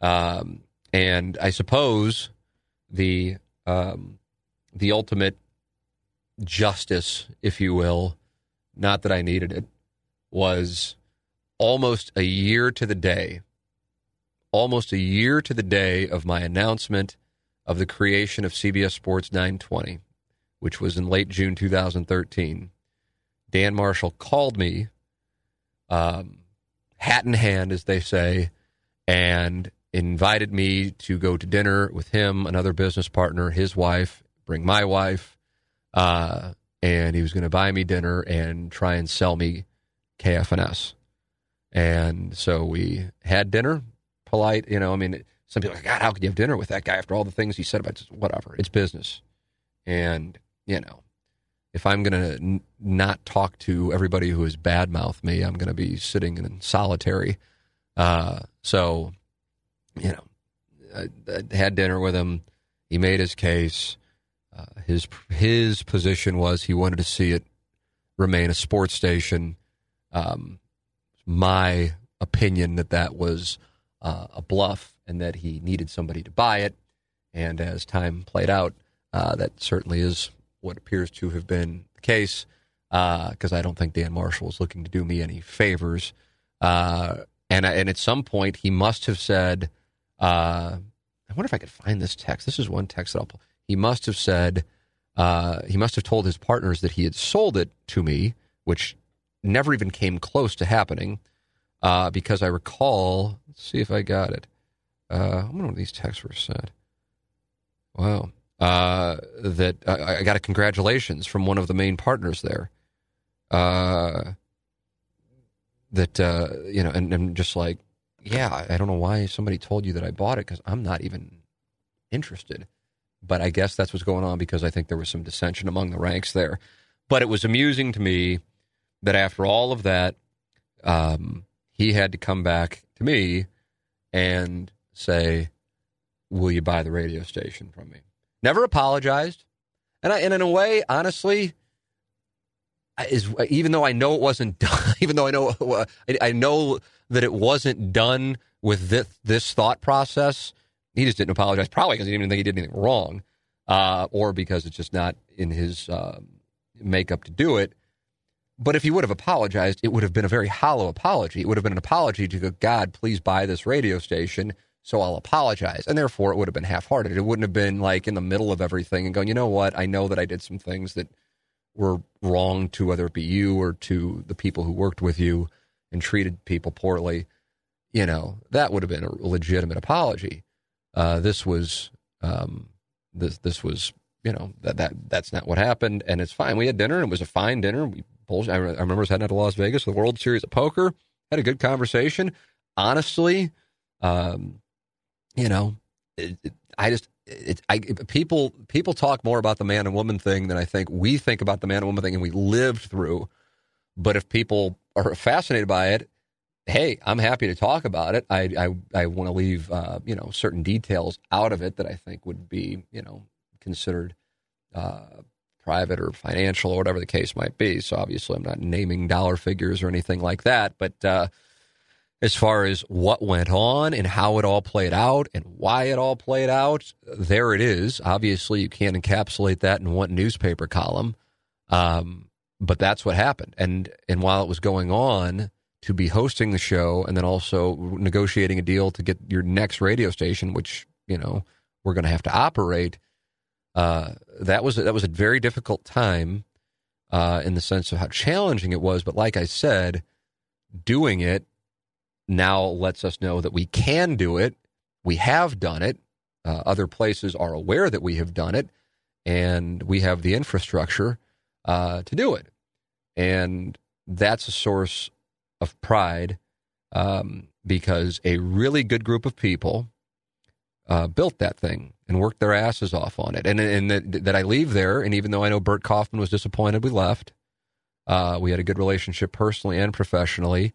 Um, and I suppose the um, the ultimate justice, if you will, not that I needed it, was almost a year to the day, almost a year to the day of my announcement of the creation of CBS Sports 920, which was in late June 2013. Dan Marshall called me um, hat in hand, as they say, and invited me to go to dinner with him, another business partner, his wife, bring my wife, uh, and he was going to buy me dinner and try and sell me KFNS. And so we had dinner, polite, you know. I mean, some people are like, God, how could you have dinner with that guy after all the things he said about just, whatever? It's business, and you know, if I'm going to n- not talk to everybody who has badmouthed me, I'm going to be sitting in solitary. Uh, so, you know, I, I, had dinner with him. He made his case. Uh, his his position was he wanted to see it remain a sports station. Um, my opinion that that was uh, a bluff and that he needed somebody to buy it. And as time played out, uh, that certainly is what appears to have been the case, because uh, I don't think Dan Marshall was looking to do me any favors. Uh, and and at some point, he must have said, uh, "I wonder if I could find this text." This is one text that I'll. Pull. He must have said, uh, he must have told his partners that he had sold it to me, which never even came close to happening. Uh, because I recall, let's see if I got it. Uh, I wonder when these texts were sent. Wow uh, that I, I, got a congratulations from one of the main partners there. Uh, that uh, you know, and, and just like, yeah, I don't know why somebody told you that I bought it because I'm not even interested. But I guess that's what's going on because I think there was some dissension among the ranks there. But it was amusing to me that after all of that, um, he had to come back to me and say, "Will you buy the radio station from me?" Never apologized. And, I, and in a way, honestly, is even though I know it wasn't done, even though I know I know that it wasn't done with this, this thought process, he just didn't apologize. Probably because he didn't even think he did anything wrong, uh, or because it's just not in his uh, makeup to do it. But if he would have apologized, it would have been a very hollow apology. It would have been an apology to go, God, please buy this radio station so I'll apologize. And therefore, it would have been half hearted. It wouldn't have been like in the middle of everything and going, you know what? I know that I did some things that were wrong to whether it be you or to the people who worked with you and treated people poorly. You know, that would have been a legitimate apology. Uh, this was, um, this, this was, you know, that, that, that's not what happened. And it's fine. We had dinner and it was a fine dinner. We, I remember us heading out to Las Vegas the World Series of Poker, had a good conversation. Honestly, um, you know, it, it, I just it, I, people people talk more about the man and woman thing than I think we think about the man and woman thing, and we lived through. But if people are fascinated by it, hey, I'm happy to talk about it. I I, I want to leave uh, you know certain details out of it that I think would be you know considered uh, private or financial or whatever the case might be. So obviously, I'm not naming dollar figures or anything like that. But uh, as far as what went on and how it all played out and why it all played out, there it is. Obviously, you can't encapsulate that in one newspaper column. Um, but that's what happened. And and while it was going on, to be hosting the show and then also negotiating a deal to get your next radio station, which you know we're going to have to operate. Uh, that was that was a very difficult time uh, in the sense of how challenging it was. But like I said, doing it now lets us know that we can do it. We have done it. Uh, other places are aware that we have done it, and we have the infrastructure uh, to do it. And that's a source of pride um, because a really good group of people uh, built that thing and worked their asses off on it. And, and that, that I leave there, and even though I know Bert Kaufman was disappointed we left, uh, we had a good relationship personally and professionally.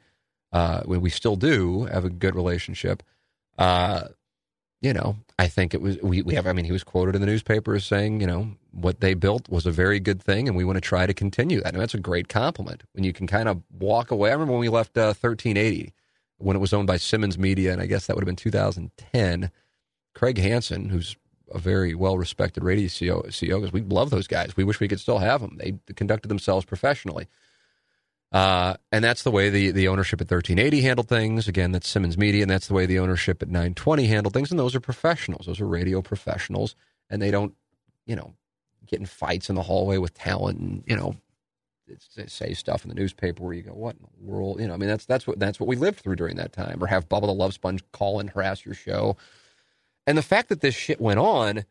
Uh, we still do have a good relationship. Uh, you know, I think it was we, we have. I mean, he was quoted in the newspaper as saying, you know, what they built was a very good thing, and we want to try to continue that. And that's a great compliment when you can kind of walk away. I remember when we left uh, 1380 when it was owned by Simmons Media, and I guess that would have been 2010. Craig Hansen, who's a very well respected radio CEO, CEO, because we love those guys. We wish we could still have them. They conducted themselves professionally. Uh, and that's the way the, the ownership at 1380 handled things. Again, that's Simmons Media, and that's the way the ownership at 920 handled things. And those are professionals. Those are radio professionals, and they don't, you know, get in fights in the hallway with talent and you know say stuff in the newspaper where you go, "What in the world?" You know, I mean, that's that's what that's what we lived through during that time. Or have Bubba the Love Sponge call and harass your show, and the fact that this shit went on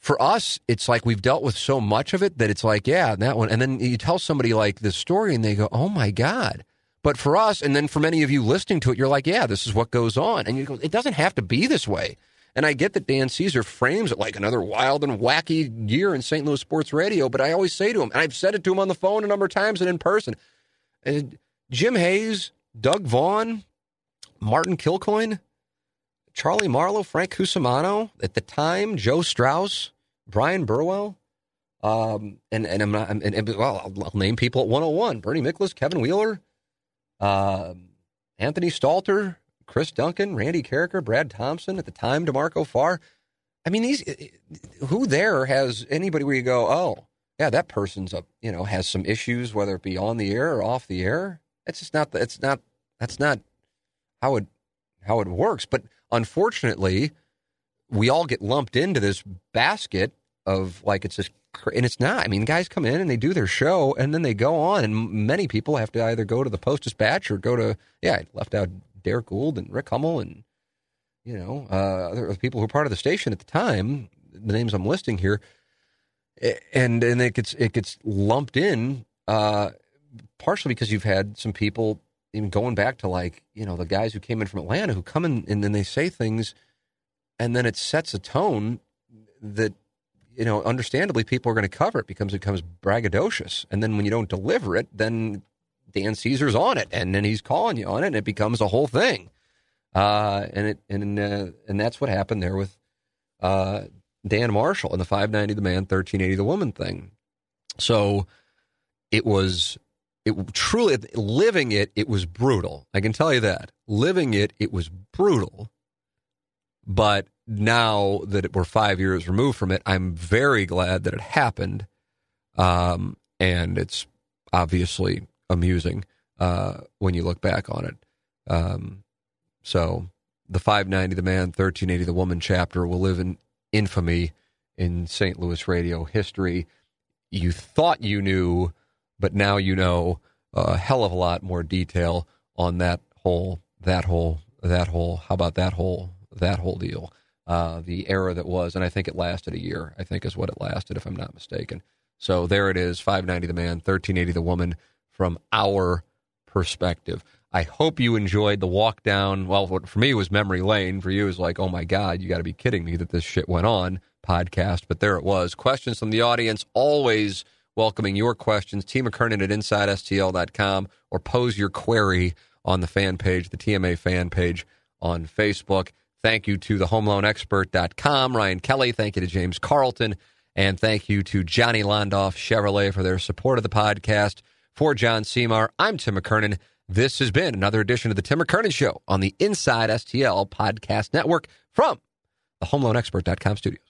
for us, it's like we've dealt with so much of it that it's like, yeah, that one. And then you tell somebody like this story and they go, oh my God. But for us, and then for many of you listening to it, you're like, yeah, this is what goes on. And you go, it doesn't have to be this way. And I get that Dan Caesar frames it like another wild and wacky year in St. Louis sports radio, but I always say to him, and I've said it to him on the phone a number of times and in person, and Jim Hayes, Doug Vaughn, Martin Kilcoyne, Charlie Marlowe, Frank Cusimano, at the time, Joe Strauss, Bryan Burwell, um, and and I'm not, and, and well, I'll, I'll, name people at 101: Bernie Miklasz, Kevin Wheeler, uh, Anthony Stalter, Chris Duncan, Randy Karraker, Brad Thompson. At the time, D'Marco Farr. I mean, these who there has anybody where you go, oh, yeah, that person's a you know has some issues, whether it be on the air or off the air. It's just not. That's not. That's not how it how it works. But unfortunately, we all get lumped into this basket of like it's just and it's not. I mean, guys come in and they do their show and then they go on, and many people have to either go to the Post Dispatch or go to yeah, I left out Derrick Goold and Rick Hummel and you know uh, other people who were part of the station at the time. The names I'm listing here, and and it gets it gets lumped in uh, partially because you've had some people even going back to like you know the guys who came in from Atlanta who come in and then they say things, and then it sets a tone that you know understandably people are going to cover it because it becomes braggadocious, and then when you don't deliver it, then Dan Caesar's on it, and then he's calling you on it, and it becomes a whole thing. Uh, and it and uh, and that's what happened there with uh, Dan Marshall and the 590 the man, 1380 the woman thing. So it was it truly living it it was brutal. I can tell you that. Living it it was brutal. But now that we're five years removed from it i'm very glad that it happened. Um, and it's obviously amusing uh, when you look back on it. Um, so the 590 the man 1380 the woman chapter will live in infamy in st louis radio history. You thought you knew but now you know a hell of a lot more detail on that whole, that whole, that whole. How about that whole, that whole deal? Uh, the era that was, and I think it lasted a year. I think is what it lasted, if I'm not mistaken. So there it is, 590 the man, 1380 the woman, from our perspective. I hope you enjoyed the walk down. Well, for me, it was memory lane. For you, was like, oh my God, you got to be kidding me that this shit went on podcast. But there it was. Questions from the audience always welcoming your questions. T. McKernan at InsideSTL.com or pose your query on the fan page, the TMA fan page on Facebook. Thank you to the homeloanexpert.com, Ryan Kelly. Thank you to James Carlton. And thank you to Johnny Londoff Chevrolet for their support of the podcast. For John Seymour, I'm Tim McKernan. This has been another edition of the Tim McKernan Show on the Inside STL Podcast Network from the HomeLoanExpert.com studios.